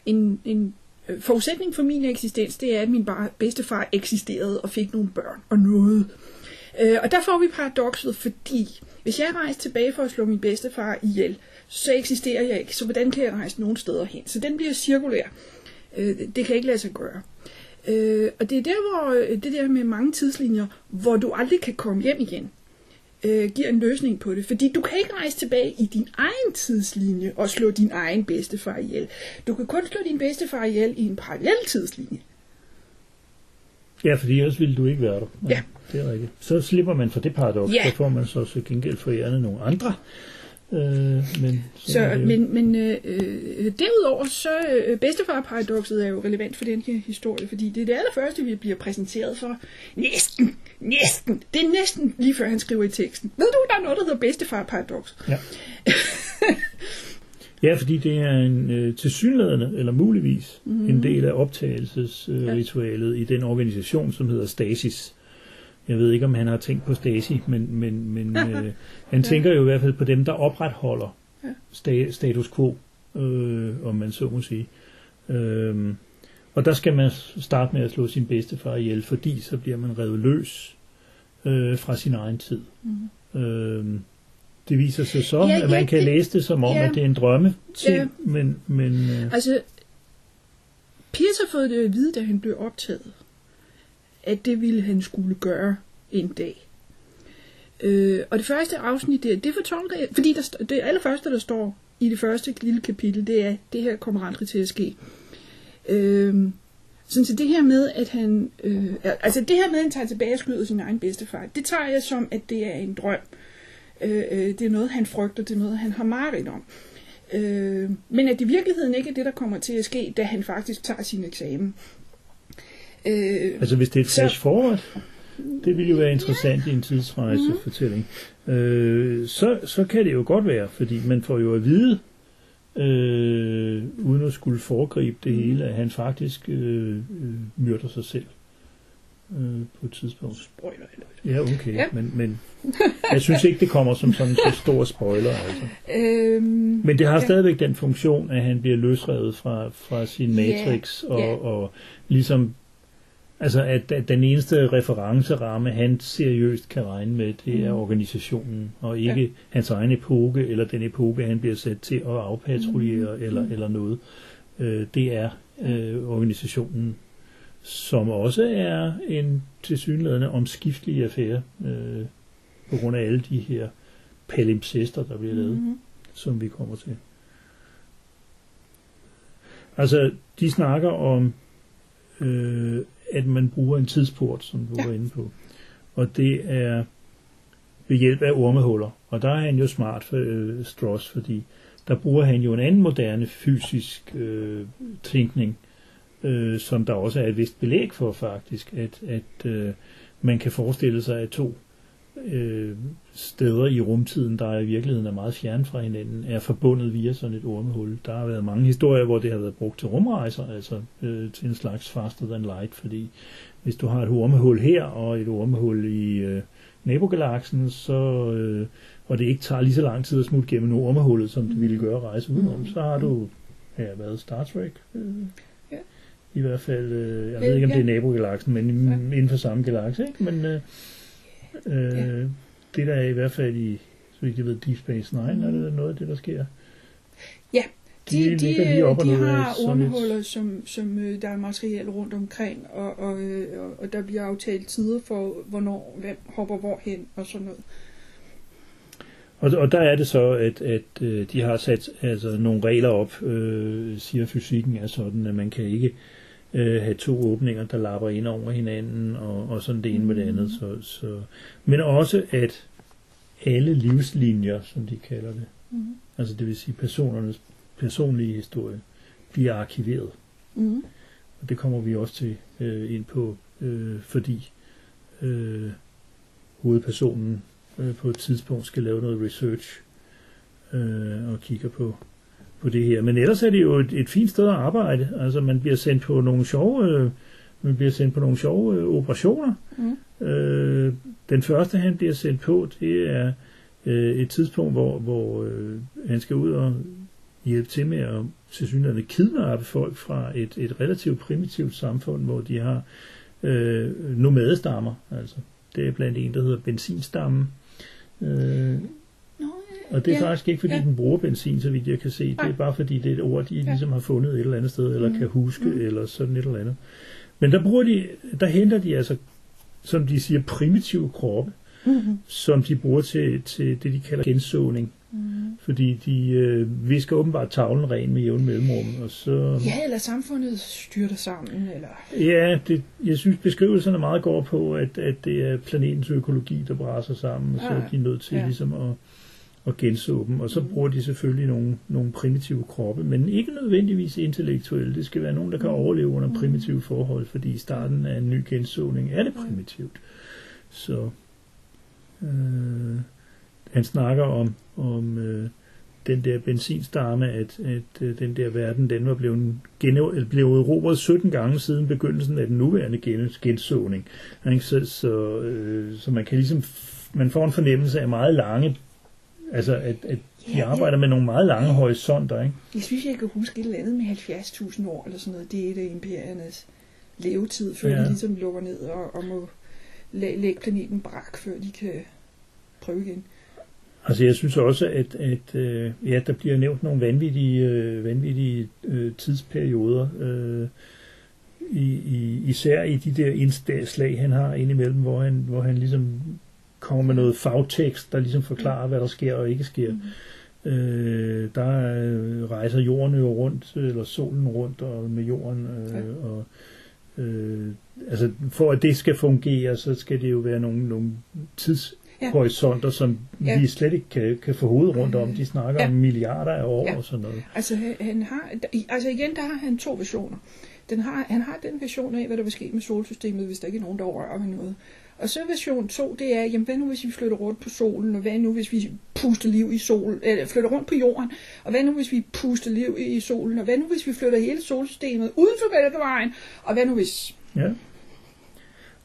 en, en Øh, forudsætning for min eksistens, det er, at min bedstefar eksisterede og fik nogle børn og noget. Øh, og der får vi paradokset, fordi hvis jeg rejser tilbage for at slå min bedstefar ihjel, så eksisterer jeg ikke, så hvordan kan jeg rejse nogen steder hen? Så den bliver cirkulær. Øh, det kan ikke lade sig gøre. Øh, og det er der, hvor øh, det der med mange tidslinjer, hvor du aldrig kan komme hjem igen, øh, giver en løsning på det. Fordi du kan ikke rejse tilbage i din egen tidslinje og slå din egen bedstefar ihjel. Du kan kun slå din bedstefar ihjel i en parallel tidslinje. Ja, fordi ellers ville du ikke være der. Ja. Det er rigtigt. Så slipper man for det paradoks, Ja. så får man så til gengæld foræret nogle andre. Øh, men, Så, det jo. men, men øh, øh, derudover, så øh, bedstefar-paradokset er jo relevant for den her historie, fordi det er det allerførste, vi bliver præsenteret for. Næsten, næsten, det er næsten lige før han skriver i teksten. Ved du, der er noget, der hedder bedstefar-paradoks? Ja. ja, fordi det er en øh, tilsyneladende, eller muligvis, Mhm. mm. en del af optagelsesritualet øh, i den organisation, som hedder Stasis. Jeg ved ikke, om han har tænkt på Stasi, men, men, men øh, han tænker jo i hvert fald på dem, der opretholder sta- status quo, øh, om man så må sige. Øh, og der skal man starte med at slå sin bedstefar ihjel, fordi så bliver man revet løs øh, fra sin egen tid. Mhm. Øh, det viser sig så, Ja, at man kan det- læse det som om, ja. at det er en drømme ting, Ja. men, men øh, Altså, har fået det at vide, da han blev optaget, at det ville han skulle gøre en dag. Øh, og det første afsnit, det, det fortolker jeg, fordi der, det allerførste, der står i det første lille kapitel, det er, det her kommer aldrig til at ske. Øh, sådan så det her med, at han, øh, altså det her med, at han tager tilbage og skyder sin egen bedstefar, det tager jeg som, at det er en drøm. Øh, øh, det er noget, han frygter, det er noget, han har mareridt om. Øh, men at det i virkeligheden ikke er det, der kommer til at ske, da han faktisk tager sin eksamen. Øh, altså hvis det er et flash forward, det ville jo være interessant i en tidsrejsefortælling. Øh, så, så kan det jo godt være, fordi man får jo at vide, øh, uden at skulle foregribe det hele, at han faktisk øh, øh, myrder sig selv øh, på et tidspunkt. spoiler alert. Ja, okay, ja. Ja. Men, men jeg synes ikke, det kommer som sådan en så stor spoiler. Altså. Øhm, Men det har Ja. stadigvæk den funktion, at han bliver løsrevet fra, fra sin Ja, matrix, og, ja. og ligesom, altså at, at den eneste referenceramme, han seriøst kan regne med, det er Mm. organisationen, og ikke Ja. hans egen epoke, eller den epoke, han bliver sat til at afpatruljere, Mm. eller, Mm. eller noget. Øh, det er øh, organisationen, som også er en tilsyneladende omskiftelig affære, øh, på grund af alle de her palimpsester, der bliver lavet mhm. som vi kommer til. Altså, de snakker om, øh, at man bruger en tidsport, som du Ja. var inde på. Og det er ved hjælp af ormehuller. Og der er han jo smart for øh, Strauss, fordi der bruger han jo en anden moderne fysisk øh, tænkning, øh, som der også er et vist belæg for faktisk, at, at øh, man kan forestille sig, at to øh, steder i rumtiden, der i virkeligheden er meget fjern fra hinanden, er forbundet via sådan et ormehul. Der har været mange historier, hvor det har været brugt til rumrejser, altså øh, til en slags faster than light, fordi hvis du har et ormehul her og et ormehul i øh, nabogalaksen, så, øh, og det ikke tager lige så lang tid at smutte gennem ormehullet, som det ville gøre at rejse udenom, så har du ja, været Star Trek. Øh, Ja. I hvert fald, øh, jeg Vel, ved ikke om ja. det er nabogalaksen, men ja. inden for samme galakse, ikke? Men øh, øh, Ja. det der er i hvert fald i, så vidt jeg ved, Deep Space Nine, Mhm. er det noget af det, der sker? Ja, De de, de, de ad har et- ormehuller, som, som øh, der er materiale rundt omkring, og, og, øh, og, og der bliver aftalt tider for, hvornår hvem hopper hvorhen og sådan noget. Og, og der er det så, at, at øh, de har sat altså, nogle regler op, øh, siger fysikken er sådan, at man kan ikke øh, have to åbninger, der lapper ind over hinanden, og, og sådan det ene med det andet. Så, så. Men også, at alle livslinjer, som de kalder det, Mm. altså det vil sige personernes personlige historie, bliver arkiveret. Mm. Og det kommer vi også til øh, ind på, øh, fordi øh, hovedpersonen øh, på et tidspunkt skal lave noget research øh, og kigger på, på det her. Men ellers er det jo et, et fint sted at arbejde. Altså man bliver sendt på nogle sjove, øh, man bliver sendt på nogle sjove øh, operationer. Mm. Øh, den første han bliver sendt på, det er øh, et tidspunkt, hvor, hvor øh, han skal ud og hjælpe til med at til synligheden kidnappe folk fra et, et relativt primitivt samfund, hvor de har øh, nomadestammer. Altså, det er blandt en, der hedder benzinstammen. Øh, og det er Ja, ja, faktisk ikke, fordi ja. ja. den bruger benzin, så vidt jeg kan se. Det er bare fordi, det er et ord, de Ja. ja. ligesom har fundet et eller andet sted, eller Mm. kan huske, Mm. eller sådan et eller andet. Men der bruger de, der henter de altså, som de siger, primitive kroppe, Mm-hmm. som de bruger til, til det, de kalder gensåning. Mm. Fordi de øh, visker åbenbart tavlen ren med jævn mellemrum, og så... Ja, eller samfundet styrter sammen, eller... Ja, det, jeg synes beskrivelserne meget går på, at, at det er planetens økologi, der braser sammen, og så Ah, er de nødt til ja. ligesom at, at genså dem. Og så Mm. bruger de selvfølgelig nogle, nogle primitive kroppe, men ikke nødvendigvis intellektuelle. Det skal være nogen, der kan Mm. overleve under Mm. primitive forhold, fordi i starten af en ny gensåning er det primitivt. Så øh, han snakker om, om øh, den der benzinstamme, at, at øh, den der verden, den var blevet, eller blev erobret 17 gange siden begyndelsen af den nuværende gen, gensåning. Så, så, øh, så man kan ligesom, man får en fornemmelse af meget lange, altså at, at de Ja, arbejder med nogle meget lange horisonter, ikke? Jeg synes, jeg kan huske et eller andet med 70.000 år, eller sådan noget. Det er et af imperiernes levetid, før ja. De ligesom lukker ned og, og må læ- lægge planeten brak, før de kan prøve igen. Altså jeg synes også, at, at øh, ja, der bliver nævnt nogle vanvittige, øh, vanvittige øh, tidsperioder, øh, i, i, især i de der indslag, han har indimellem, hvor han, hvor han ligesom kommer med noget fagtekst, der ligesom forklarer, hvad der sker og ikke sker. Mm. Øh, der øh, rejser jorden jo rundt, eller solen rundt og med jorden. Øh, Ja. og, øh, altså for at det skal fungere, så skal det jo være nogle, nogle tidshorisonter, som Ja. ja. vi slet ikke kan, kan få hovedet rundt om. De snakker Ja. ja. om milliarder af år Ja. og sådan noget. Altså, han- har, altså igen, der har han to versioner. Den har, han har den version af, hvad der vil ske med solsystemet, hvis der ikke er nogen, der rører ved noget. Og så version 2, det er, jamen hvad nu hvis vi flytter rundt på solen, og hvad nu hvis vi puster liv i solen, eller flytter rundt på jorden, og hvad nu hvis vi puster liv i solen, og hvad nu hvis vi flytter hele solsystemet uden for Mælkevejen, og hvad nu hvis... Ja.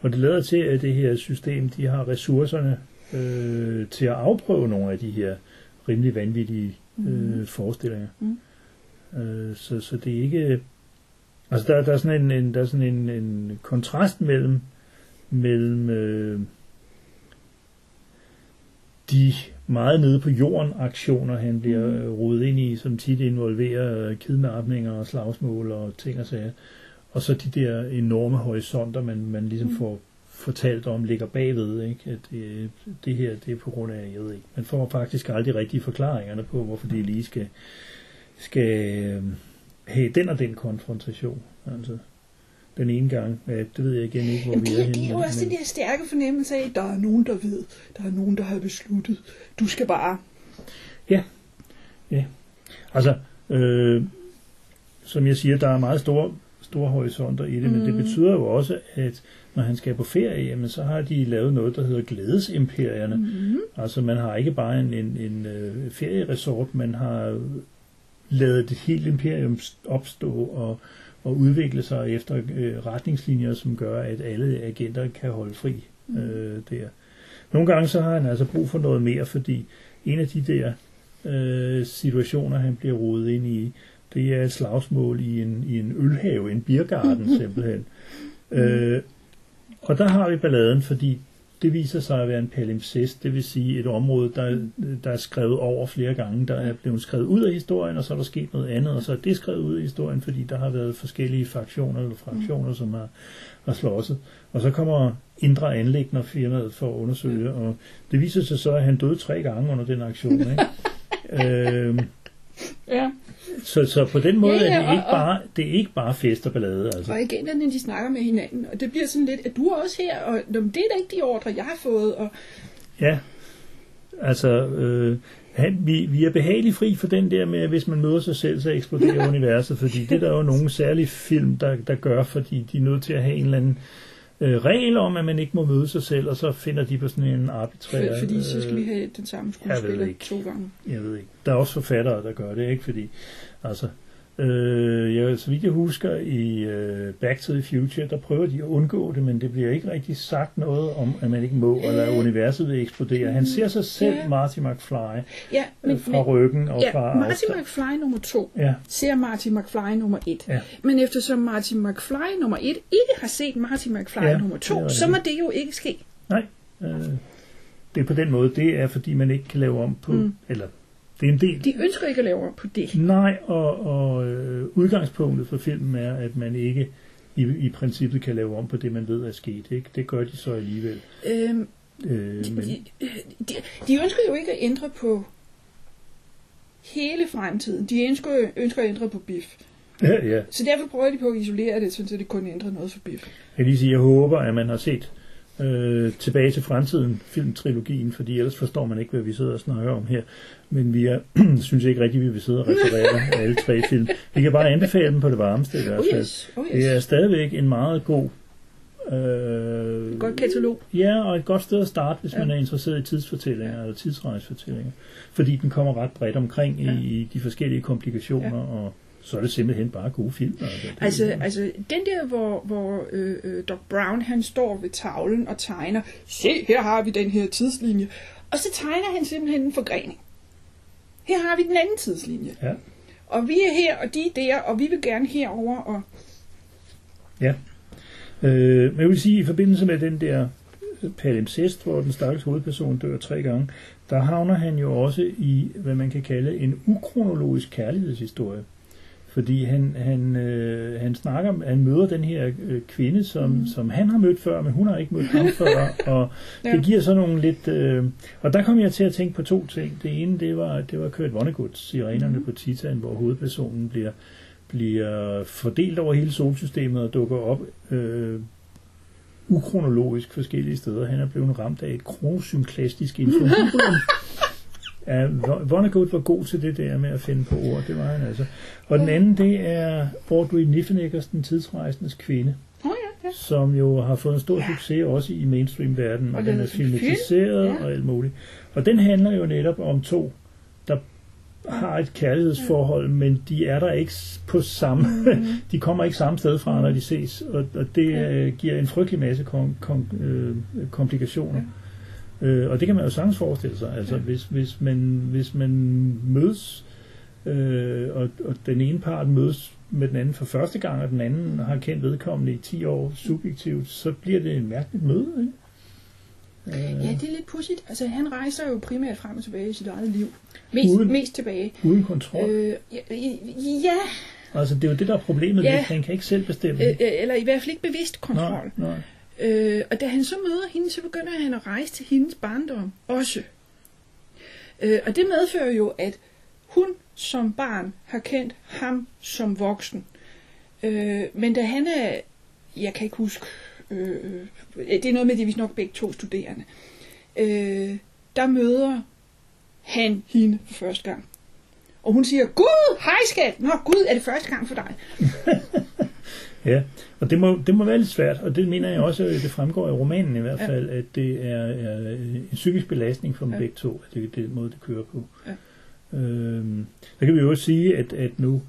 Og det lader til, at det her system, de har ressourcerne øh, til at afprøve nogle af de her rimelig vanvittige øh, forestillinger. Mm. Øh, så, så det er ikke... Altså der, der er sådan en, en, der er sådan en, en kontrast mellem, mellem øh, de meget nede på jorden aktioner, han bliver Mm. øh, rodet ind i, som tit involverer øh, kidnapninger og slagsmål og ting og sager. Og så de der enorme horisonter, man, man ligesom Mm. får fortalt om, ligger bagved, ikke? at det, det her det er på grund af, jeg ved ikke, man får faktisk aldrig rigtige forklaringerne på, hvorfor det lige skal, skal øh, have den og den konfrontation. Altså, den ene gang, ja, det ved jeg igen ikke, hvor Jamen, vi er det, henne. det er jo også den der stærke fornemmelse af, at der er nogen, der ved, der er nogen, der har besluttet. Du skal bare... Altså, øh, som jeg siger, der er meget store store horisonter i det, men det betyder jo også, at når han skal på ferie, jamen, så har de lavet noget, der hedder glædesimperierne. Mm-hmm. Altså man har ikke bare en, en, en øh, ferieresort, man har lavet et helt imperium opstå og, og udvikle sig efter øh, retningslinjer, som gør, at alle agenter kan holde fri øh, der. Nogle gange så har han altså brug for noget mere, fordi en af de der øh, situationer, han bliver rodet ind i, det er et slagsmål i en, i en ølhave, en biergarten simpelthen. Øh, og der har vi balladen, fordi det viser sig at være en palimpsest, det vil sige et område, der, der er skrevet over flere gange, der er blevet skrevet ud af historien, og så er der sket noget andet, og så er det skrevet ud af historien, fordi der har været forskellige fraktioner eller fraktioner, som har, har slåsset. Og så kommer indre anlæggende firmaet for at undersøge, og det viser sig så, at han døde tre gange under den aktion. Ikke? øhm, Ja. Så, så på den måde Ja, ja, er det og- ikke bare, det er ikke bare fest og ballade. Altså. Og agenterne, de snakker med hinanden, og det bliver sådan lidt, at du er også her, og "Nå, men det er da ikke de ordre, jeg har fået, og Ja, altså, øh, han, vi, vi er behageligt fri for den der med, at hvis man møder sig selv, så eksploderer universet, fordi det er der jo nogle særlige film, der, der gør, fordi de er nødt til at have en eller anden øh, regel om, at man ikke må møde sig selv, og så finder de på sådan en arbitrær... for, fordi så skal vi øh, have den samme skuespiller ikke. to gange. jeg ved ikke. Der er også forfattere, der gør det, ikke? Fordi, altså, øh, jeg, så vidt jeg husker, i øh, Back to the Future, der prøver de at undgå det, men det bliver ikke rigtig sagt noget om, at man ikke må, eller at universet vil eksplodere. Han ser sig selv, Ja. Marty McFly, Ja, men, men, fra ryggen og ja, fra Marty afstand. McFly nummer to Ja, ser Marty McFly nummer et. Ja. Men eftersom Marty McFly nummer et ikke har set Marty McFly Ja, nummer to, så må det jo ikke ske. nej. Øh, det er på den måde, det er fordi man ikke kan lave om på, mm. eller det er en del. De ønsker ikke at lave om på det. Nej, og, og øh, udgangspunktet for filmen er, at man ikke i, i princippet kan lave om på det, man ved er sket. Ikke? Det gør de så alligevel. Øhm, Øh, men, de, de, de ønsker jo ikke at ændre på hele fremtiden. De ønsker, ønsker at ændre på Biff. ja, ja. Så derfor prøver de på at isolere det, så det kun ændrer noget for Biff. Jeg kan lige sige, jeg håber, at man har set øh, tilbage til fremtiden filmtrilogien, fordi ellers forstår man ikke, hvad vi sidder og snakker om her. Men vi er, synes ikke rigtigt, vi vil sidde og referere alle tre film. Vi kan bare anbefale dem på det varmeste i hvert Oh fald. yes, oh Det er stadigvæk en meget god... Øh, Godt katalog. Ja, og et godt sted at starte, hvis Ja. ja. man er interesseret i tidsfortællinger eller tidsrejsefortællinger. Fordi den kommer ret bredt omkring Ja. ja. i, i de forskellige komplikationer, ja. og så er det simpelthen bare gode film. Altså, Altså, altså den der, hvor, hvor øh, øh, Doc Brown han står ved tavlen og tegner, se, her har vi den her tidslinje. Og så tegner han simpelthen en forgrening. Her har vi den anden tidslinje. Ja. Og vi er her, og de er der, og vi vil gerne herover og Ja. Øh, men jeg vil sige, i forbindelse med den der palimpsest, hvor den stakkels hovedperson dør tre gange, der havner han jo også i, hvad man kan kalde en ukronologisk kærlighedshistorie. Fordi han, han, øh, han snakker, han møder den her øh, kvinde, som, mm. som han har mødt før, men hun har ikke mødt ham før, og Ja. det giver så nogle lidt... Øh, og der kom jeg til at tænke på to ting. Det ene, det var, det var Kurt Vonnegut, Sirenerne mm. på Titan, hvor hovedpersonen bliver, bliver fordelt over hele solsystemet og dukker op øh, ukronologisk forskellige steder. Han er blevet ramt af et kronosynklastisk influenza. Ja, Vo- Vonnegut var god til det der med at finde på ord, det var han altså. Og den anden, det er Audrey Niffenegers, den tidsrejsendes kvinde, oh, ja, ja. som jo har fået en stor Ja. succes også i mainstream-verdenen, og, Og den er er film, filmatiseret ja. og alt muligt. Og den handler jo netop om to, der har et kærlighedsforhold, men de er der ikke på samme, Mm. de kommer ikke samme sted fra, når de ses, og, og det øh, giver en frygtelig masse kom, kom, øh, komplikationer. Øh, og det kan man jo sagtens forestille sig, altså Ja. hvis, hvis, man, hvis man mødes, øh, og, og den ene part mødes med den anden for første gang, og den anden har kendt vedkommende i 10 år subjektivt, så bliver det en mærkeligt møde, ikke? Øh, Ja, det er lidt pudsigt. Altså, han rejser jo primært frem og tilbage i sit eget liv. Mest, Uden- mest tilbage. Uden kontrol. Øh, ja, ja altså, det er jo det, der er problemet. ja. Han kan ikke selv bestemme. øh, eller i hvert fald ikke bevidst kontrol. nej, nej. Øh, og da han så møder hende, så begynder han at rejse til hendes barndom også. Øh, og det medfører jo, at hun som barn har kendt ham som voksen. Øh, men da han er, jeg kan ikke huske, øh, det er noget med, at er vist nok begge to studerende, øh, der møder han hende for første gang. Og hun siger, Gud, hej skat! Nå, Gud, er det første gang for dig? Ja, og det må, det må være lidt svært, og det mener jeg også, at det fremgår i romanen i hvert Ja. fald, at det er, er en psykisk belastning for dem Ja. begge to, at det er den måde, det kører på. Ja. Øhm, så kan vi jo også sige, at, at nu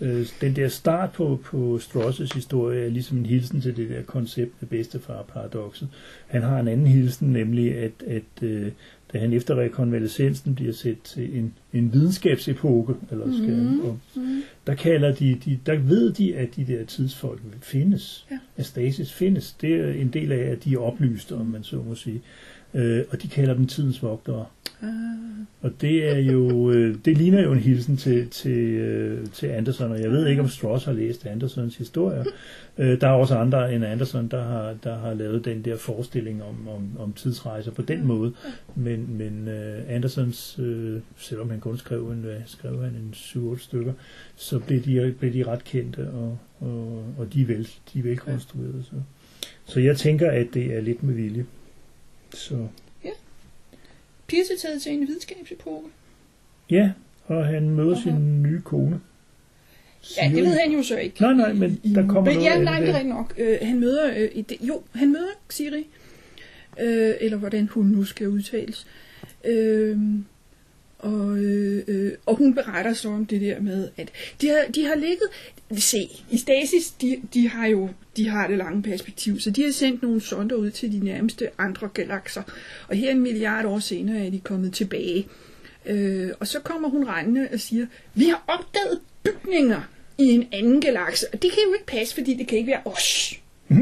øh, den der start på, på Strauss' historie er ligesom en hilsen til det der koncept med bedstefar-paradokset. Han har en anden hilsen, nemlig at, at øh, da han efter rekonvalescensen bliver set til en, en videnskabsepoke, eller skal Mhm. mm-hmm. og Mm. der kalder de, de, der ved de, at de der tidsfolk findes. Ja. At stasis findes. Det er en del af, at de er oplyste, om man så må sige. Øh, og de kalder dem tidens vogtere. Ah, Og det er jo, øh, det ligner jo en hilsen til, til, øh, til Anderson, og jeg ved ikke, om Strauss har læst Andersons historier. Øh, der er også andre end Anderson, der har, der har lavet den der forestilling om, om, om tidsrejser på den måde. Men, men øh, Andersons, øh, selvom han kun skrev en, hvad skrev han en 7-8 stykker, så blev de, blev de ret kendte, og, og, og de, er vel, de er velkonstruerede. Så. så jeg tænker, at det er lidt med vilje. Så Pierce er taget til en videnskabsepoke. ja, og han møder Aha. sin nye kone. Ja, det ved han jo så ikke. Nej, nej, men der kommer men, noget ja, nej, det er rigtigt nok. Øh, han møder, øh, i det, jo, han møder Siri, øh, eller hvordan hun nu skal udtales. Øh, og, øh, øh, og hun beretter så om det der med, at de har, de har ligget... Se, i Stasis, de, de har jo de har det lange perspektiv, så de har sendt nogle sonder ud til de nærmeste andre galakser. Og her en milliard år senere er de kommet tilbage. Øh, og så kommer hun rendende og siger, vi har opdaget bygninger i en anden galakse. Og det kan jo ikke passe, fordi det kan ikke være os.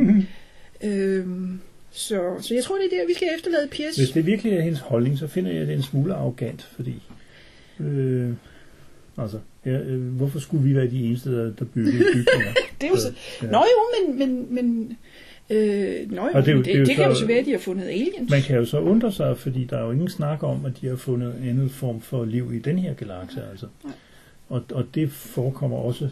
øhm, så, så jeg tror, det er der, vi skal efterlade Pierce. Hvis det virkelig er hendes holdning, så finder jeg det en smule arrogant, fordi... Øh, altså, ja, øh, hvorfor skulle vi være de eneste, der, der byggede bygninger? Det er jo så... ja. Nå jo, men... men, men øh, nå jo, Og det jo- det, det jo det, kan jo så- så være, at de har fundet aliens. Man kan jo så undre sig, fordi der er jo ingen snak om, at de har fundet en anden form for liv i den her galakse. Altså. Nej. Og, og det forekommer også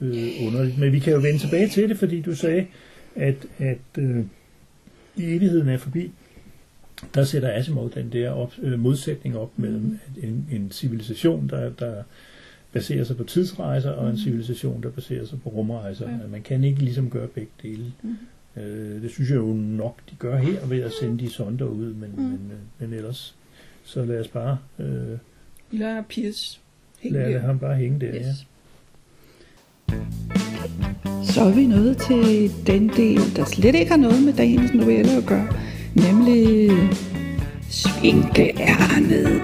øh, underligt. Men vi kan jo vende tilbage til det, fordi du sagde, at, at øh, i evigheden er forbi, der sætter Asimov den der op, øh, modsætning op mellem en, en civilisation, der, der baserer sig på tidsrejser, og en civilisation, der baserer sig på rumrejser. Ja. Man kan ikke ligesom gøre begge dele. Mhm. Øh, det synes jeg jo nok, de gør her ved at sende de sonder ud, men, Mm. men, øh, men ellers, så lad os bare øh, hænge lade der. ham bare hænge der. Ja. Så er vi nået til den del, der slet ikke har noget med dagens novelle at gøre, nemlig svinkeærnet.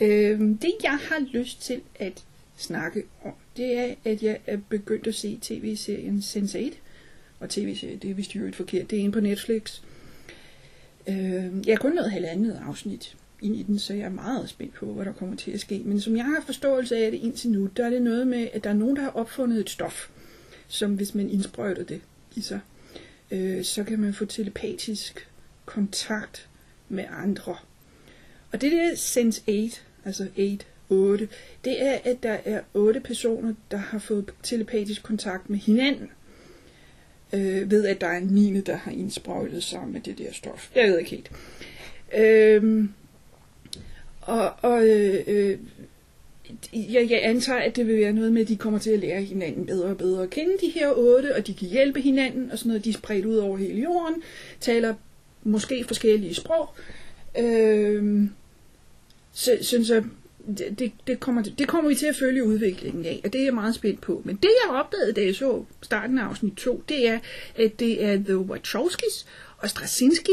Øhm, det jeg har lyst til at snakke om, det er, at jeg er begyndt at se tv-serien Sense8. Og tv-serie, det er vist jo forkert, det er inde på Netflix. Øh, jeg har kun nået halvandet afsnit ind i den, så jeg er meget spændt på, hvad der kommer til at ske. Men som jeg har forståelse af det indtil nu, der er det noget med, at der er nogen, der har opfundet et stof, som hvis man indsprøjter det i sig, øh, så kan man få telepatisk kontakt med andre. Og det der Sense 8, altså 8, 8, det er, at der er otte personer, der har fået telepatisk kontakt med hinanden. Øh, ved at der er en mine, der har indsprøjtet sig med det der stof. Jeg ved ikke helt. Øhm, og og øh, øh, jeg, jeg antager, at det vil være noget med, at de kommer til at lære hinanden bedre og bedre at kende, de her otte, og de kan hjælpe hinanden, og sådan noget. De er spredt ud over hele jorden, taler måske forskellige sprog. Øhm, så synes jeg, det, det, det, kommer, det kommer vi til at følge udviklingen af, og det er jeg meget spændt på. Men det jeg opdagede, da jeg så starten af afsnit 2, det er, at det er The Wachowskis og Straczynski,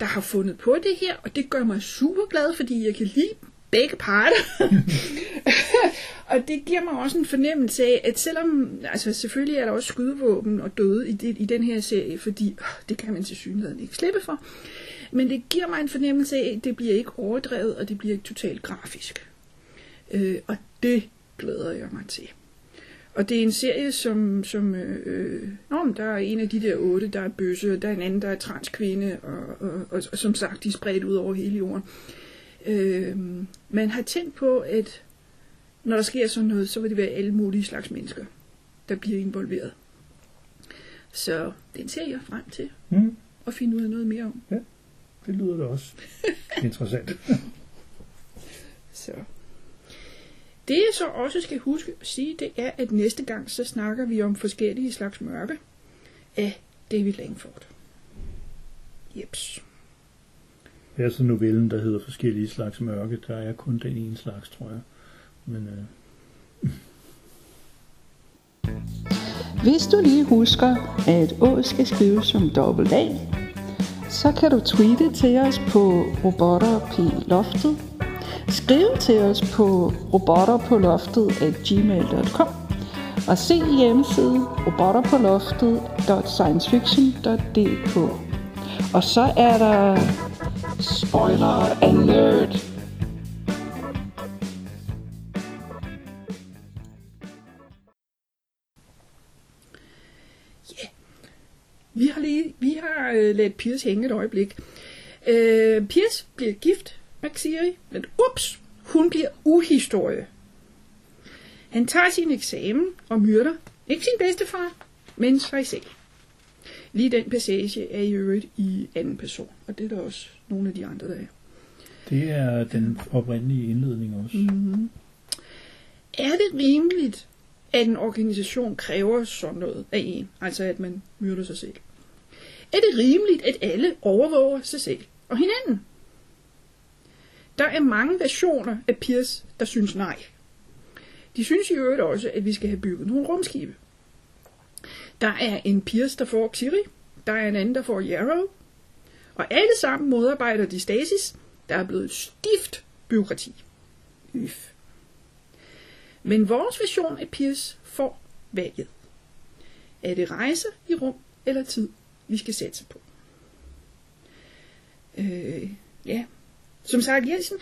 der har fundet på det her, og det gør mig super glad, fordi jeg kan lide begge parter. og det giver mig også en fornemmelse af, at selvom, altså selvfølgelig er der også skydevåben og døde i, det, i den her serie, fordi øh, det kan man til synligheden ikke slippe for, men det giver mig en fornemmelse af, at det bliver ikke overdrevet, og det bliver ikke totalt grafisk. Øh, og det glæder jeg mig til. Og det er en serie, som, som øh, nå, men der er en af de der otte, der er bøsse, og der er en anden, der er transkvinde, og, og, og, og som sagt, de er spredt ud over hele jorden. Øh, man har tænkt på, at når der sker sådan noget, så vil det være alle mulige slags mennesker, der bliver involveret. Så den ser jeg frem til Mm, at finde ud af noget mere om. det lyder da også interessant. Så. Det jeg så også skal huske at sige, det er, at næste gang så snakker vi om forskellige slags mørke af David Langford. Jeps. Er så novellen, der hedder forskellige slags mørke. Der er kun den ene slags, tror jeg. Men øh, Hvis du lige husker, at Å skal skrives som dobbelt A, så kan du tweete til os på robotter p loftet. Skriv til os på robotterpåloftet@gmail.com og se hjemmesiden robotterpåloftet.sciencefiction.dk. Og så er der spoiler alert. Vi har lige vi har øh, ladet Piers hænge et øjeblik. Øh, Piers bliver gift Xiri, men ups, hun bliver uhistorie. Han tager sin eksamen og myrder ikke sin bedstefar, men sig selv. Lige den passage er i øvrigt i anden person, og det er der også nogle af de andre, der er. det er den oprindelige indledning også. Mm. Er det rimeligt, at en organisation kræver sådan noget af en, altså at man myrder sig selv? Er det rimeligt, at alle overvåger sig selv og hinanden? Der er mange versioner af Piers, der synes nej. De synes i øvrigt også, at vi skal have bygget nogle rumskibe. Der er en Piers, der får Xiri. Der er en anden, der får Yarrow. Og alle sammen modarbejder de stasis, der er blevet stift byråkrati. Yf. Men vores version af Piers får valget. Er det rejse i rum eller tid, vi skal satse på? Øh, ja, som sagt, Jensen,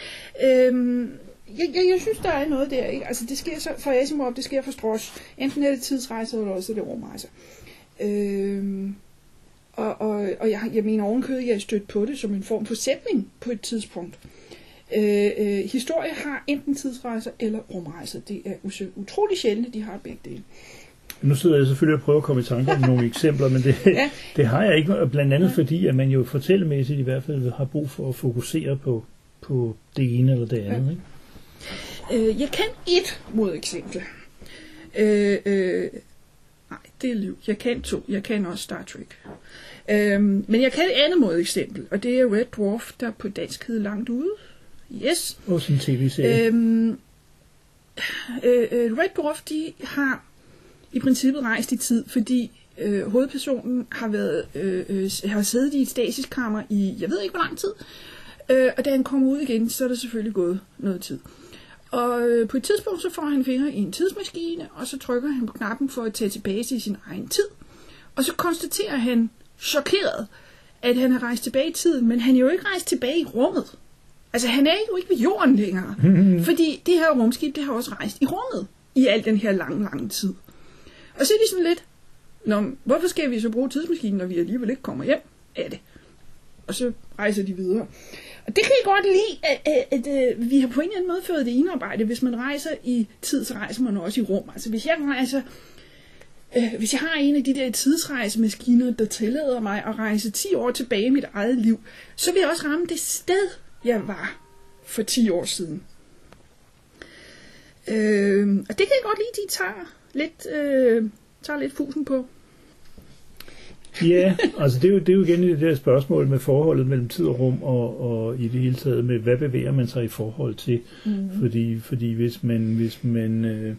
øhm, jeg, jeg, jeg synes, der er noget der. Ikke? Altså, det sker så for Asimov, det sker for Strauss. Enten er det tidsrejser, eller også er det rumrejser. Øhm, og, og, og jeg, jeg mener ovenkødet, jeg er stødt på det som en form for sætning på et tidspunkt. Øh, øh, historie har enten tidsrejser eller rumrejser. Det er utrolig sjældent, at de har begge dele. Nu sidder jeg selvfølgelig og prøver at komme i tanke om nogle eksempler, men det, Ja. det har jeg ikke. Blandt andet fordi, at man jo fortællemæssigt i hvert fald har brug for at fokusere på, på det ene eller det andet. Ikke? Øh, jeg kan et modeksempel. Øh, øh, nej, det er liv. Jeg kan to. Jeg kan også Star Trek. Øh, men jeg kan et andet modeksempel, og det er Red Dwarf, der på dansk hedder Langt Ude. Yes. Og en tv-serie. Øhm, øh, øh, Red Dwarf, de har i princippet rejst i tid, fordi øh, hovedpersonen har været øh, øh, har siddet i et stasiskammer i, jeg ved ikke hvor lang tid, øh, og da han kommer ud igen, så er der selvfølgelig gået noget tid. Og øh, på et tidspunkt, så får han fingre i en tidsmaskine, og så trykker han på knappen for at tage tilbage til sin egen tid. Og så konstaterer han, chokeret, at han har rejst tilbage i tiden, men han er jo ikke rejst tilbage i rummet. Altså, han er jo ikke ved jorden længere. fordi det her rumskib, det har også rejst i rummet i al den her lange, lange tid. Og så er de sådan ligesom lidt, Nå, hvorfor skal vi så bruge tidsmaskinen, når vi alligevel ikke kommer hjem af det? Og så rejser de videre. Og det kan jeg godt lide, at, at, at, at vi har på en eller anden måde fået det indarbejde. Hvis man rejser i tid, så rejser man også i rum. Altså hvis jeg rejser, øh, hvis jeg har en af de der tidsrejsemaskiner, der tillader mig at rejse 10 år tilbage i mit eget liv, så vil jeg også ramme det sted, jeg var for 10 år siden. Øh, og det kan jeg godt lide, de tager lidt, øh, tager lidt fusen på. Ja, altså det er, jo, det er jo igen det der spørgsmål med forholdet mellem tid og rum, og, og i det hele taget med, hvad bevæger man sig i forhold til. Mm. Fordi, fordi hvis man, hvis man øh,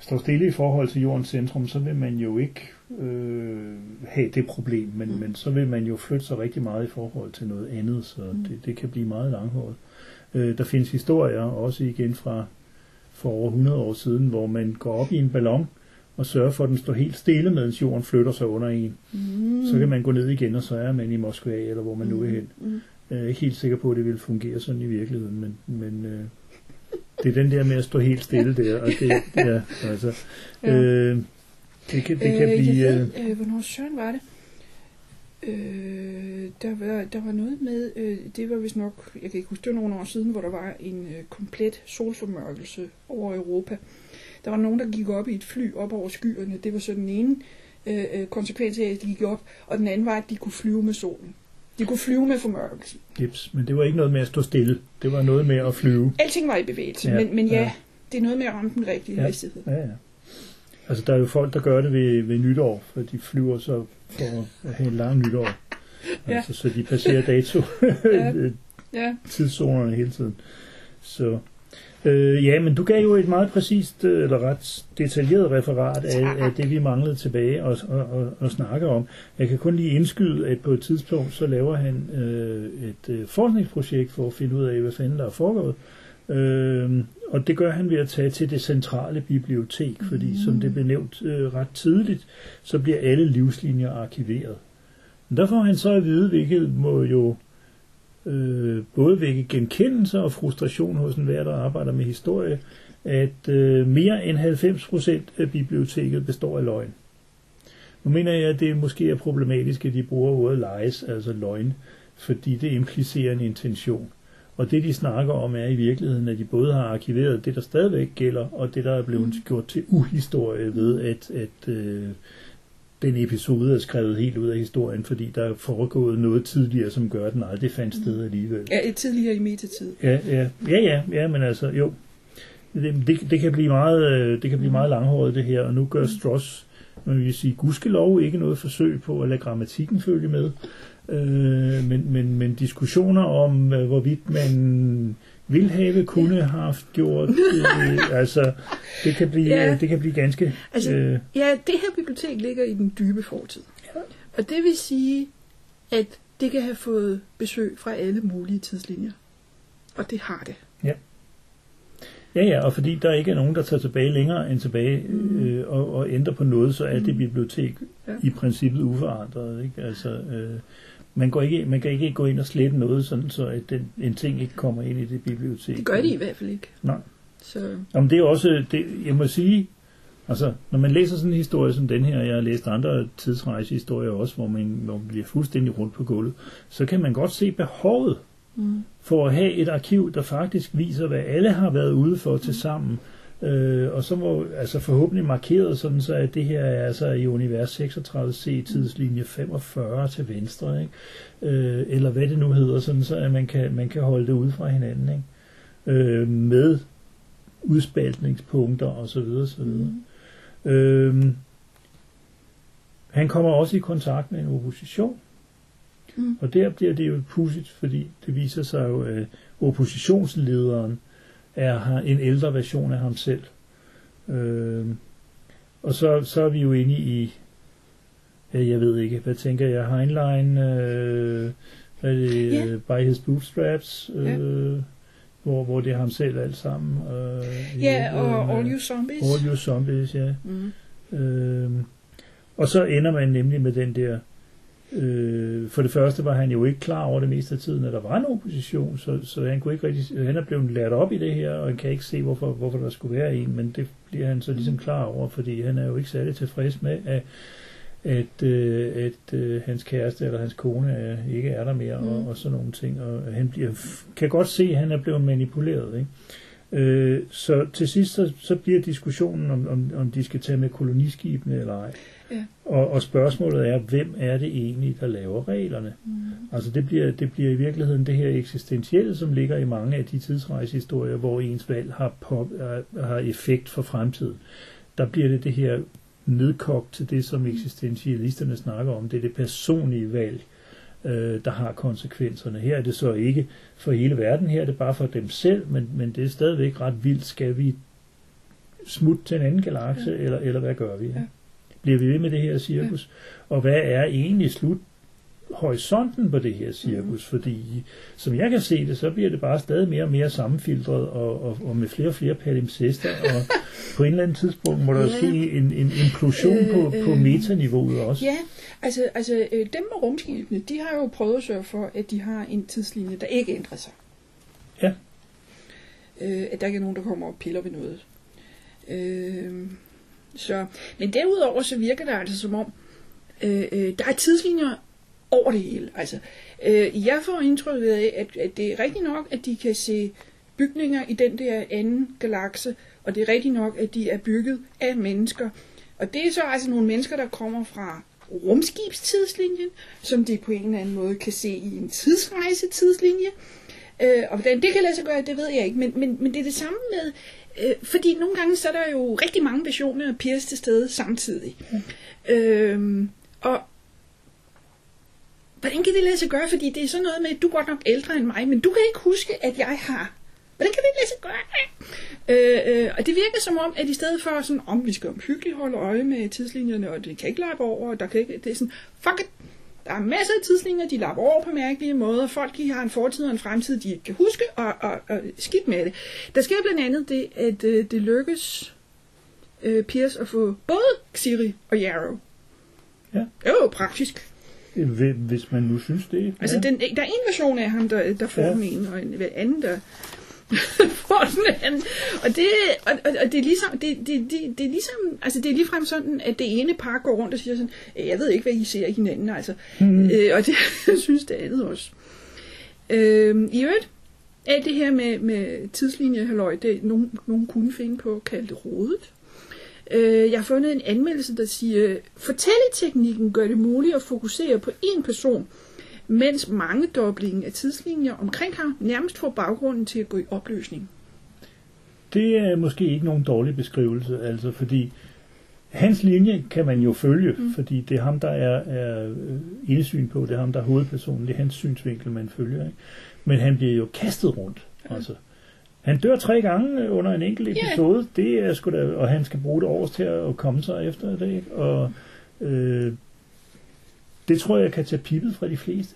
står stille i forhold til jordens centrum, så vil man jo ikke øh, have det problem, men, mm. men så vil man jo flytte sig rigtig meget i forhold til noget andet, så mm. det, det kan blive meget langhåret. Øh, der findes historier, også igen fra for over 100 år siden, hvor man går op i en ballon, og sørger for, at den står helt stille, mens jorden flytter sig under en. Mm. Så kan man gå ned igen, og så er man i Moskva, eller hvor man nu er hen. Mm. Jeg er ikke helt sikker på, at det vil fungere sådan i virkeligheden, men, men øh, det er den der med at stå helt stille der, og det, ja, altså, Ja. øh, det kan, det kan øh, blive... Jeg Øh, ved, øh, hvornår søren var det? Øh, der, var, der var noget med, øh, det var vist nok, jeg kan ikke huske, det var nogle år siden, hvor der var en øh, komplet solformørkelse over Europa. Der var nogen, der gik op i et fly op over skyerne. Det var så den ene øh, øh, konsekvens af, at de gik op, og den anden var, at de kunne flyve med solen. De kunne flyve med formørkelse. Jeps, men det var ikke noget med at stå stille. Det var noget med at flyve. Alting var i bevægelse, Ja, men, men ja, ja. det er noget med at ramme den rigtige ja. hastighed. Ja, ja. Altså, der er jo folk, der gør det ved, ved nytår, for de flyver så for at have en lang nytår. Ja. Altså, så de passerer dato Ja. Ja, tidszonerne hele tiden. Så, øh, ja, men du gav jo et meget præcist, øh, eller ret detaljeret referat af, af det, vi manglede tilbage og, og, og, og snakke om. Jeg kan kun lige indskyde, at på et tidspunkt, så laver han øh, et øh, forskningsprojekt for at finde ud af, hvad fanden der er foregået. Øh, og det gør han ved at tage til det centrale bibliotek, fordi mm. som det blev nævnt øh, ret tidligt, så bliver alle livslinjer arkiveret. Men der får han så at vide, hvilket må jo øh, både vække genkendelse og frustration hos enhver, der arbejder med historie, at øh, mere end 90% af biblioteket består af løgn. Nu mener jeg, at det måske er problematisk, at de bruger ordet lies, altså løgn, fordi det implicerer en intention. Og det, de snakker om, er i virkeligheden, at de både har arkiveret det, der stadigvæk gælder, og det, der er blevet gjort til uhistorie ved, at, at øh, den episode er skrevet helt ud af historien, fordi der er foregået noget tidligere, som gør, at den aldrig fandt sted alligevel. ja tidligere i metatid. Ja, ja, ja, ja, ja men altså, jo. Det, det, det kan blive meget, øh, det kan blive meget langhåret det her, og nu gør Stross, man vil sige, gudskelov ikke noget forsøg på at lade grammatikken følge med, øh, men, men, men diskussioner om, øh, hvorvidt man vil have, kunne have haft gjort, øh, altså, det kan blive, Ja. det kan blive ganske, Altså, øh, Ja, det her bibliotek ligger i den dybe fortid. Og det vil sige, at det kan have fået besøg fra alle mulige tidslinjer. Og det har det. Ja, ja, og fordi der ikke er nogen, der tager tilbage længere end tilbage øh, og, og ændrer på noget, så er det bibliotek Ja. i princippet uforandret. Ikke? Altså, øh, man, går ikke, man kan ikke gå ind og slette noget, sådan så at den, en ting ikke kommer ind i det bibliotek. Det gør de i hvert fald ikke. Nej. Så Jamen, det er også, det, jeg må sige, altså, når man læser sådan en historie som den her, jeg har læst andre tidsrejsehistorier også, hvor man, hvor man bliver fuldstændig rundt på gulvet, så kan man godt se behovet mm. for at have et arkiv, der faktisk viser, hvad alle har været ude for til sammen. Øh, og så må altså forhåbentlig markeret sådan, så at det her er altså i univers 36C tidslinje 45 til venstre, ikke? Øh, eller hvad det nu hedder, sådan så at man kan, man kan holde det ud fra hinanden, ikke? Øh, med udspaltningspunkter og så videre, så videre. Mm. Øh, han kommer også i kontakt med en opposition, Mm. og der bliver det jo pudsigt, fordi det viser sig jo, at oppositionslederen er en ældre version af ham selv. Øh, og så, så er vi jo inde i, ja, jeg ved ikke, hvad tænker jeg, Heinlein, øh, hvad er det, yeah. By His Bootstraps, øh, Ja. hvor, hvor det er ham selv alt sammen. Øh, Ja, og virkeligheden, All øh, You Zombies. All You Zombies, ja. Mm. Øh, og så ender man nemlig med den der Øh, for det første var han jo ikke klar over det meste af tiden, at der var en opposition, så, så han kunne ikke rigtig, han er blevet lært op i det her, og han kan ikke se, hvorfor, hvorfor der skulle være en, men det bliver han så ligesom klar over, fordi han er jo ikke særlig tilfreds med, at, at, øh, at øh, hans kæreste eller hans kone er, ikke er der mere, mm. og, og sådan nogle ting, og han bliver, kan godt se, at han er blevet manipuleret, ikke? Øh, så til sidst så, så bliver diskussionen, om, om, om de skal tage med koloniskibene eller ej. Ja. Og, og spørgsmålet er, hvem er det egentlig, der laver reglerne? Mm. Altså det bliver, det bliver i virkeligheden det her eksistentielle, som ligger i mange af de tidsrejsehistorier, hvor ens valg har, pop, har effekt for fremtiden. Der bliver det det her nedkogt til det, som eksistentialisterne snakker om. Det er det personlige valg, øh, der har konsekvenserne. Her er det så ikke for hele verden, her er det bare for dem selv, men, men det er stadigvæk ret vildt. Skal vi smutte til en anden galakse, ja. eller, eller hvad gør vi? Ja. Bliver vi ved med det her cirkus? Ja. Og hvad er egentlig slut horisonten på det her cirkus, mm. fordi som jeg kan se det, så bliver det bare stadig mere og mere sammenfiltret, og, og, og med flere og flere palimpsester, og på en eller anden tidspunkt må der Ja. ske en, en implosion Øh, på, på øh. metaniveauet også. Ja, altså, altså øh, dem med rumskibene, de har jo prøvet at sørge for, at de har en tidslinje, der ikke ændrer sig. Ja. Øh, at der ikke er nogen, der kommer og piller ved noget. Øh, så, men derudover så virker det altså som om, øh, øh, der er tidslinjer over det hele. Altså, øh, jeg får indtrykket af, at, at det er rigtigt nok, at de kan se bygninger i den der anden galakse, og det er rigtigt nok, at de er bygget af mennesker. Og det er så altså nogle mennesker, der kommer fra rumskibstidslinjen, som de på en eller anden måde kan se i en tidsrejsetidslinje. Øh, og hvordan det kan lade sig gøre, det ved jeg ikke, men, men, men det er det samme med, øh, fordi nogle gange så er der jo rigtig mange versioner af Pierce til stede samtidig. Mm. Øh, og hvordan kan det lade sig gøre? Fordi det er sådan noget med, at du er godt nok ældre end mig, men du kan ikke huske, at jeg har. Hvordan kan det lade sig gøre? Øh, øh, og det virker som om, at i stedet for sådan, om vi skal omhyggeligt holde øje med tidslinjerne, og det kan ikke lappe over, og der kan ikke, det er sådan, fuck it, der er masser af tidslinjer, de lapper over på mærkelige måder. Folk de har en fortid og en fremtid, de ikke kan huske, og, og, og skidt med det. Der sker blandt andet det, at øh, det lykkes øh, Pierce at få både Xiri og Yarrow. Ja. Jo praktisk. Hvis man nu synes det. Altså, ja. den, der er en version af ham, der, der får Ja. ene, og en anden, der får den anden. Og det, og, og, og det er ligesom, det, det, det, det er ligesom, altså det er ligefrem sådan, at det ene par går rundt og siger sådan, "Øh, jeg ved ikke, hvad I ser i hinanden, altså. Mm. Øh, og det jeg synes det andet også. Øh, I øvrigt, alt det her med, med tidslinje, halløj, det nogen, nogen kunne finde på at kalde det rodet. Øh, jeg har fundet en anmeldelse, der siger, fortælleteknikken gør det muligt at fokusere på én person, mens mange doblingen af tidslinjer omkring ham nærmest får baggrunden til at gå i opløsning. Det er måske ikke nogen dårlig beskrivelse, altså fordi hans linje kan man jo følge, mm. fordi det er ham, der er, er øh, indsyn på, det er ham, der er hovedpersonen, det er hans synsvinkel, man følger. Ikke? Men han bliver jo kastet rundt. Altså. Han dør tre gange under en enkelt Ja. episode, det er sgu da, og han skal bruge det års til at komme sig efter det. Ikke? Og øh, det tror jeg kan tage pippet fra de fleste.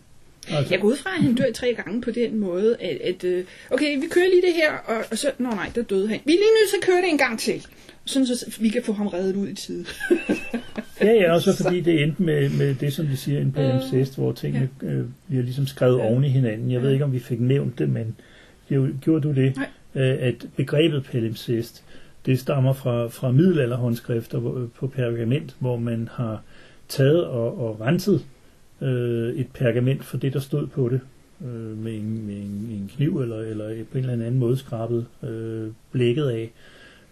Altså, Jeg går ud fra, at han dør tre gange på den måde, at, at øh, okay, vi kører lige det her, og, og så, nå nej, der døde han. Vi er lige nødt til at køre det en gang til, sådan så vi kan få ham reddet ud i tide. Ja, ja, og så fordi det endte med, med det, som de siger en palimpsest, hvor tingene øh, bliver ligesom skrevet Ja. oven i hinanden. Jeg ved Ja. ikke, om vi fik nævnt det, men jo, gjorde du det? Øh, at begrebet palimpsest, det stammer fra, fra middelalderhåndskrifter hvor- på pergament, hvor man har taget og, og renset øh, et pergament for det, der stod på det, øh, med, en, med en, en kniv eller, eller på en eller anden måde skrabet øh, blækket af,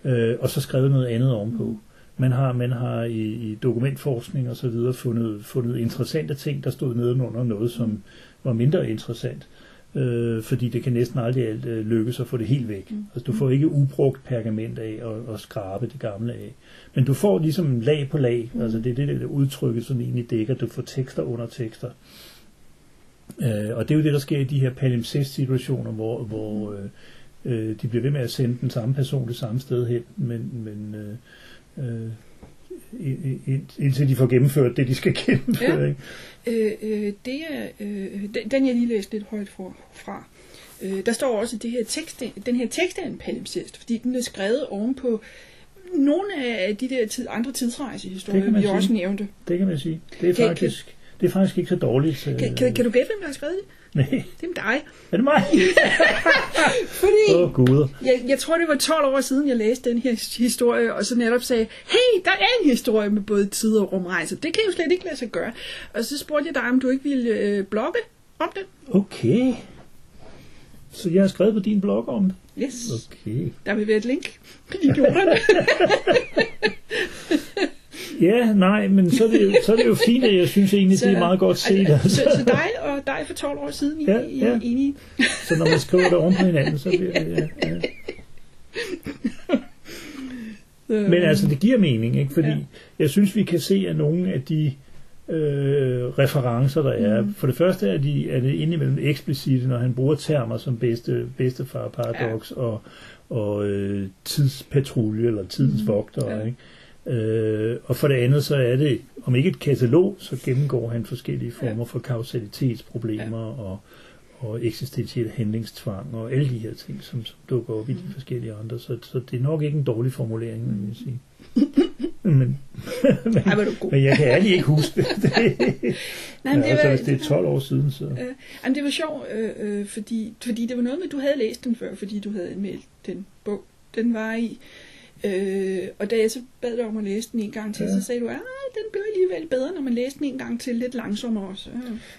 øh, og så skrevet noget andet ovenpå. Man har, man har i, i dokumentforskning og så videre fundet, fundet interessante ting, der stod nedenunder noget, som var mindre interessant. Øh, fordi det kan næsten aldrig alt, øh, lykkes at få det helt væk. Altså, du får ikke ubrugt pergament af og, og skrabe det gamle af. Men du får ligesom lag på lag. Altså det er det, der udtrykket, som egentlig dækker. Du får tekster under tekster. Øh, og det er jo det, der sker i de her palimpsest-situationer, hvor, hvor øh, øh, de bliver ved med at sende den samme person det samme sted hen, men, men øh, øh, indtil de får gennemført det, de skal gennemføre. Ja. Ikke? Øh, øh, det er, øh, den, den jeg lige læste lidt højt for, fra. Øh, der står også, at det her tekst, den her tekst er en palimpsest, fordi den er skrevet ovenpå nogle af de der tid, andre tidsrejsehistorier, kan vi sige. også nævnte. Det kan man sige. Det er Kan- faktisk, det er faktisk ikke så dårligt. øh, Kan, kan, kan du gætte, hvem der har skrevet det? Nej, Det er dig. er det mig? Fordi oh, guder. jeg, jeg tror, det var 12 år siden, jeg læste den her historie, og så netop sagde, hey, der er en historie med både tid og rumrejser. Det kan jo slet ikke lade sig gøre. Og så spurgte jeg dig, om du ikke ville øh, blogge om det. Okay. Så jeg har skrevet på din blog om det? Yes, Okay. der vil være et link i jorderne. Ja, nej, men så er det jo, så er det jo fint, at jeg synes egentlig, det er meget godt set. Altså, så, så dig og dig for 12 år siden, I, Ja, ja. I, enige? Så når man skriver det oven på hinanden, så bliver det... Ja, ja. Øh, Men altså, det giver mening, ikke? Fordi Ja. jeg synes, vi kan se, at nogle af de øh, referencer, der er. Mm. For det første er, de, er det indimellem eksplicite, når han bruger termer som bedste, bedstefar paradox ja. og, og øh, tidspatrulje eller tidsvogter. Ja. Ikke? Øh, og for det andet, så er det, om ikke et katalog, så gennemgår han forskellige former for kausalitetsproblemer ja. og, og eksistentiel handlingstvang og alle de her ting, som, som dukker op i de forskellige andre. Så, så det er nok ikke en dårlig formulering, vil jeg sige. men, men, Ej, god. men jeg kan ærligt ikke huske det. det Nej, men det altså, var, hvis det er 12 år siden, så... Øh, jamen, det var sjovt, øh, øh, fordi, fordi det var noget med, du havde læst den før, fordi du havde anmeldt den bog, den var i. Øh, og da jeg så bad dig om at læse den en gang til, Ja. så sagde du, at den blev alligevel bedre, når man læste den en gang til, lidt langsommere også.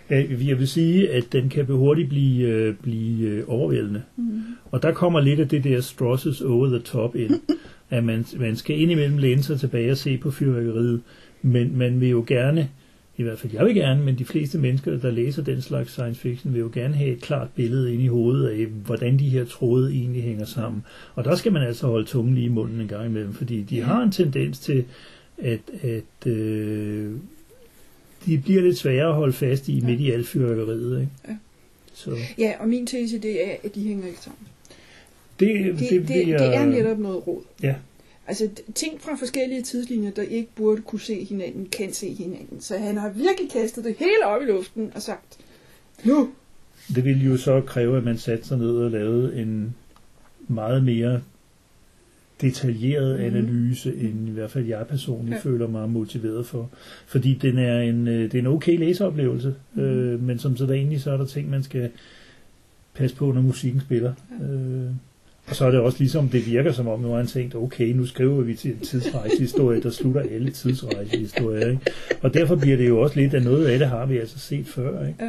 Ja. Ja, Jeg vil sige, at den kan hurtigt blive, øh, blive øh, overvældende. Mm. Og der kommer lidt af det der Strosses over the top ind. at man, man skal indimellem læne sig tilbage og se på fyrværkeriet, men man vil jo gerne i hvert fald jeg vil gerne, men de fleste mennesker, der læser den slags science fiction, vil jo gerne have et klart billede ind i hovedet af, hvordan de her tråde egentlig hænger sammen. Og der skal man altså holde tungen lige i munden en gang imellem, fordi de har en tendens til, at, at øh, de bliver lidt svære at holde fast i midt i alt fyrværkeriet. Ikke? Ja. Så Ja, og min tese det er, at de hænger ikke sammen. det, Det, det, det, bliver- det er netop noget råd. Ja, Altså ting fra forskellige tidslinjer, der ikke burde kunne se hinanden, kan se hinanden. Så han har virkelig kastet det hele op i luften og sagt, nu, Det ville jo så kræve, at man satte sig ned og lavede en meget mere detaljeret Mhm. analyse, end i hvert fald jeg personligt Ja. føler mig motiveret for. Fordi den er en, øh, det er en okay læseoplevelse, Mhm. øh, men som sædvanligt, så er der ting, man skal passe på, når musikken spiller. Øh, og så er det også ligesom, det virker som om, nu har han tænkt, okay, nu skriver vi til en tidsrejsehistorie, der slutter alle tidsrejsehistorier. Ikke? Og derfor bliver det jo også lidt, at noget af det har vi altså set før. Ikke?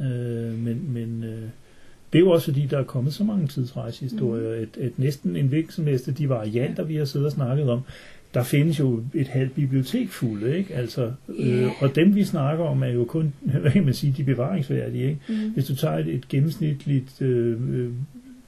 Ja. Øh, men men øh, det er jo også fordi, der er kommet så mange tidsrejsehistorier, mm. at, at næsten en hvilken som helst af de varianter, vi har siddet og snakket om, der findes jo et halvt bibliotek fulde, ikke? Altså, øh, Ja. og dem vi snakker om er jo kun, hvad kan man sige, de bevaringsværdige, ikke? mm, Hvis du tager et, et gennemsnitligt øh, øh,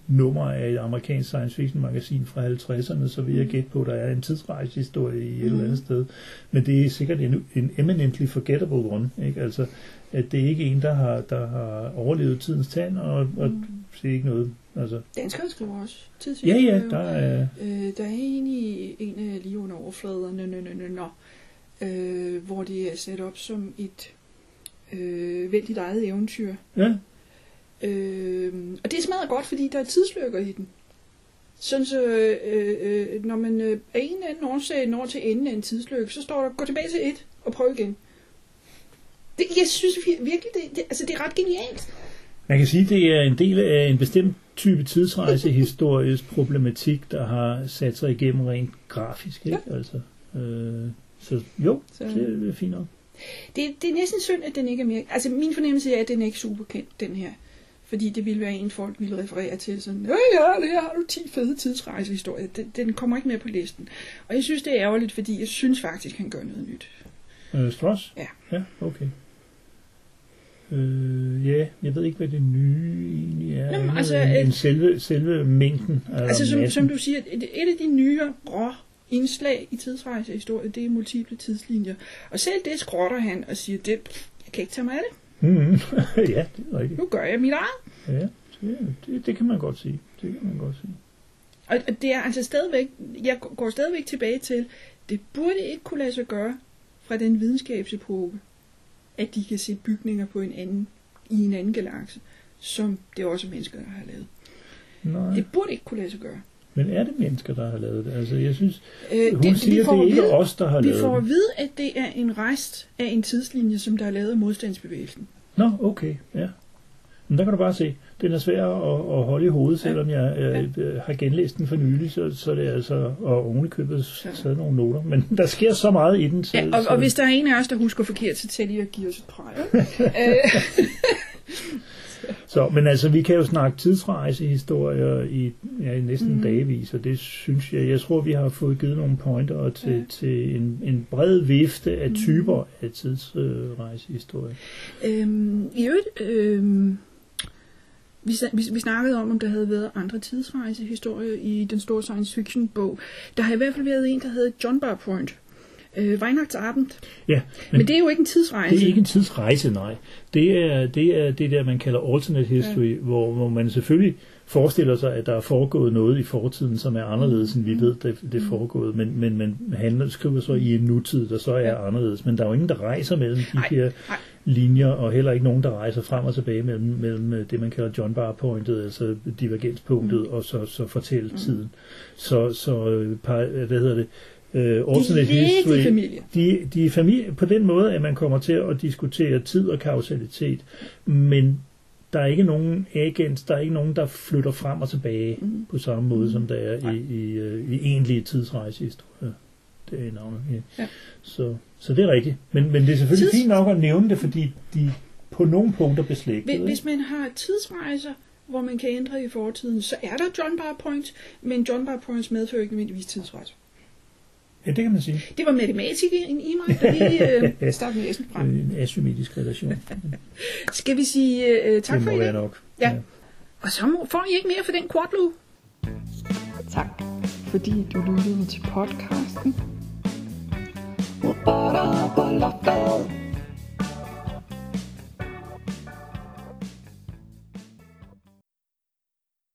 nummer af et amerikansk science fiction magasin fra 50'erne, så vil jeg Mm. gætte på, at der er en tidsrejsehistorie i et eller Mm. andet sted. Men det er sikkert en, en eminently forgettable one, ikke? Altså, at det er ikke en, der har, der har overlevet tidens tand, og, og Mm. det er ikke noget, altså... danskere skriver også Ja, tidslinjer. ja, jo. der er... Øh, der er en i en af lige under overfladerne, nø, nø, nø, nø, øh, hvor det er sat op som et øh, vældigt eget eventyr. Ja, Øh, og det smadrer godt, fordi der er tidslykker i den. Sådan så, øh, øh, når man øh, af en eller anden årsag når til enden af en tidslykke, så står der, gå tilbage til et og prøv igen. Det, jeg synes vir- virkelig, det, det, altså, det er ret genialt. man kan sige, at det er en del af en bestemt type tidsrejsehistorisk problematik, der har sat sig igennem rent grafisk, ikke? Altså, øh, så jo, Så, det er fint nok. det, det er næsten synd, at den ikke er mere... Altså, min fornemmelse er, at den er ikke super kendt, den her. Fordi det ville være en, folk ville referere til sådan, ja, ja, her har du 10 fede tidsrejsehistorier. Den, den kommer ikke mere på listen. Og jeg synes, det er ærgerligt, fordi jeg synes faktisk, han gør noget nyt. Øh, Stross? Ja. Ja, okay. Øh, ja, jeg ved ikke, hvad det nye egentlig er. Jamen, altså, end, et- end selve, selve mængden. Altså, som, massen. som du siger, et, et af de nyere rå indslag i tidsrejsehistorie, det er multiple tidslinjer. Og selv det skrotter han og siger, det, jeg kan ikke tage mig af det. Mm, ja, det er rigtigt. Nu gør jeg mit eget. Ja, det, det, det kan man godt sige. Det kan man godt sige. Og det er altså stadigvæk, jeg går stadigvæk tilbage til, det burde ikke kunne lade sig gøre fra den videnskabsepoke, at de kan se bygninger på en anden, i en anden galakse, som det også er mennesker, har lavet. Nej, Det burde ikke kunne lade sig gøre. Men er det mennesker, der har lavet det? Altså, jeg synes, Øh, hun det, siger, vi får det er at ikke vide, os, der har vi lavet får at det. vide, at det er en rest af en tidslinje, som der er lavet af modstandsbevægelsen. Nå, okay, ja. Men der kan du bare se, den er svær at, at holde i hovedet, selvom jeg øh, øh, har genlæst den for nylig, så, så det er altså, og ovenikøbet taget nogle noter. Men der sker så meget i den. Så, Ja, og, så, og hvis der er en af os, der husker forkert, så tæller jeg og giver os et præg. øh, Så, men altså, vi kan jo snakke tidsrejsehistorier i, ja, i næsten mm. dagevis, og det synes jeg, jeg tror, vi har fået givet nogle pointer til, Ja. til en, en bred vifte af Mhm. typer af tidsrejsehistorier. Øhm, I øvrigt, øhm, vi, vi, vi snakkede om, om der havde været andre tidsrejsehistorier i den store science fiction bog. Der har i hvert fald været en, der hed John Bar Point. Øh, Weihnachtsabend. Ja, Men, men, det er jo ikke en tidsrejse. det er ikke en tidsrejse, nej. Det er det, er det der, man kalder alternate history, ja. hvor, hvor man selvfølgelig forestiller sig, at der er foregået noget i fortiden, som er anderledes, end vi ved, det, det er foregået. Men, men man handler, skriver så i en nutid, der så er Ja. anderledes. Men der er jo ingen, der rejser mellem de her nej. linjer, og heller ikke nogen, der rejser frem og tilbage mellem, mellem øh, det, man kalder John Bar Pointet, altså divergenspunktet, mm. og så, så fortælletiden. Så, så øh, par, hvad hedder det, øh, alternate de history, familie. de, de er familie på den måde, at man kommer til at diskutere tid og kausalitet, men der er ikke nogen agents, der er ikke nogen, der flytter frem og tilbage mm. på samme måde, som der er Nej. i, i, øh, i egentlige tidsrejsehistorier. Det er navnet, ja. Ja. Så, så det er rigtigt. Men, men det er selvfølgelig Tids- fint nok at nævne det, fordi de på nogle punkter beslægtet. Hvis, man har tidsrejser, hvor man kan ændre i fortiden, så er der John Bar Point, men John Bar Points medfører ikke nødvendigvis tidsrejser. Ja, det kan man sige. Det var matematikeren i mig, der lige øh, stak næsen frem. En asymmetrisk relation. Skal vi sige øh, øh tak det for i dag? Det må være nok. Ja. ja. Og så må, får I ikke mere for den kortlue. Tak, fordi du lyttede til podcasten. Ba-da-ba-la-ba.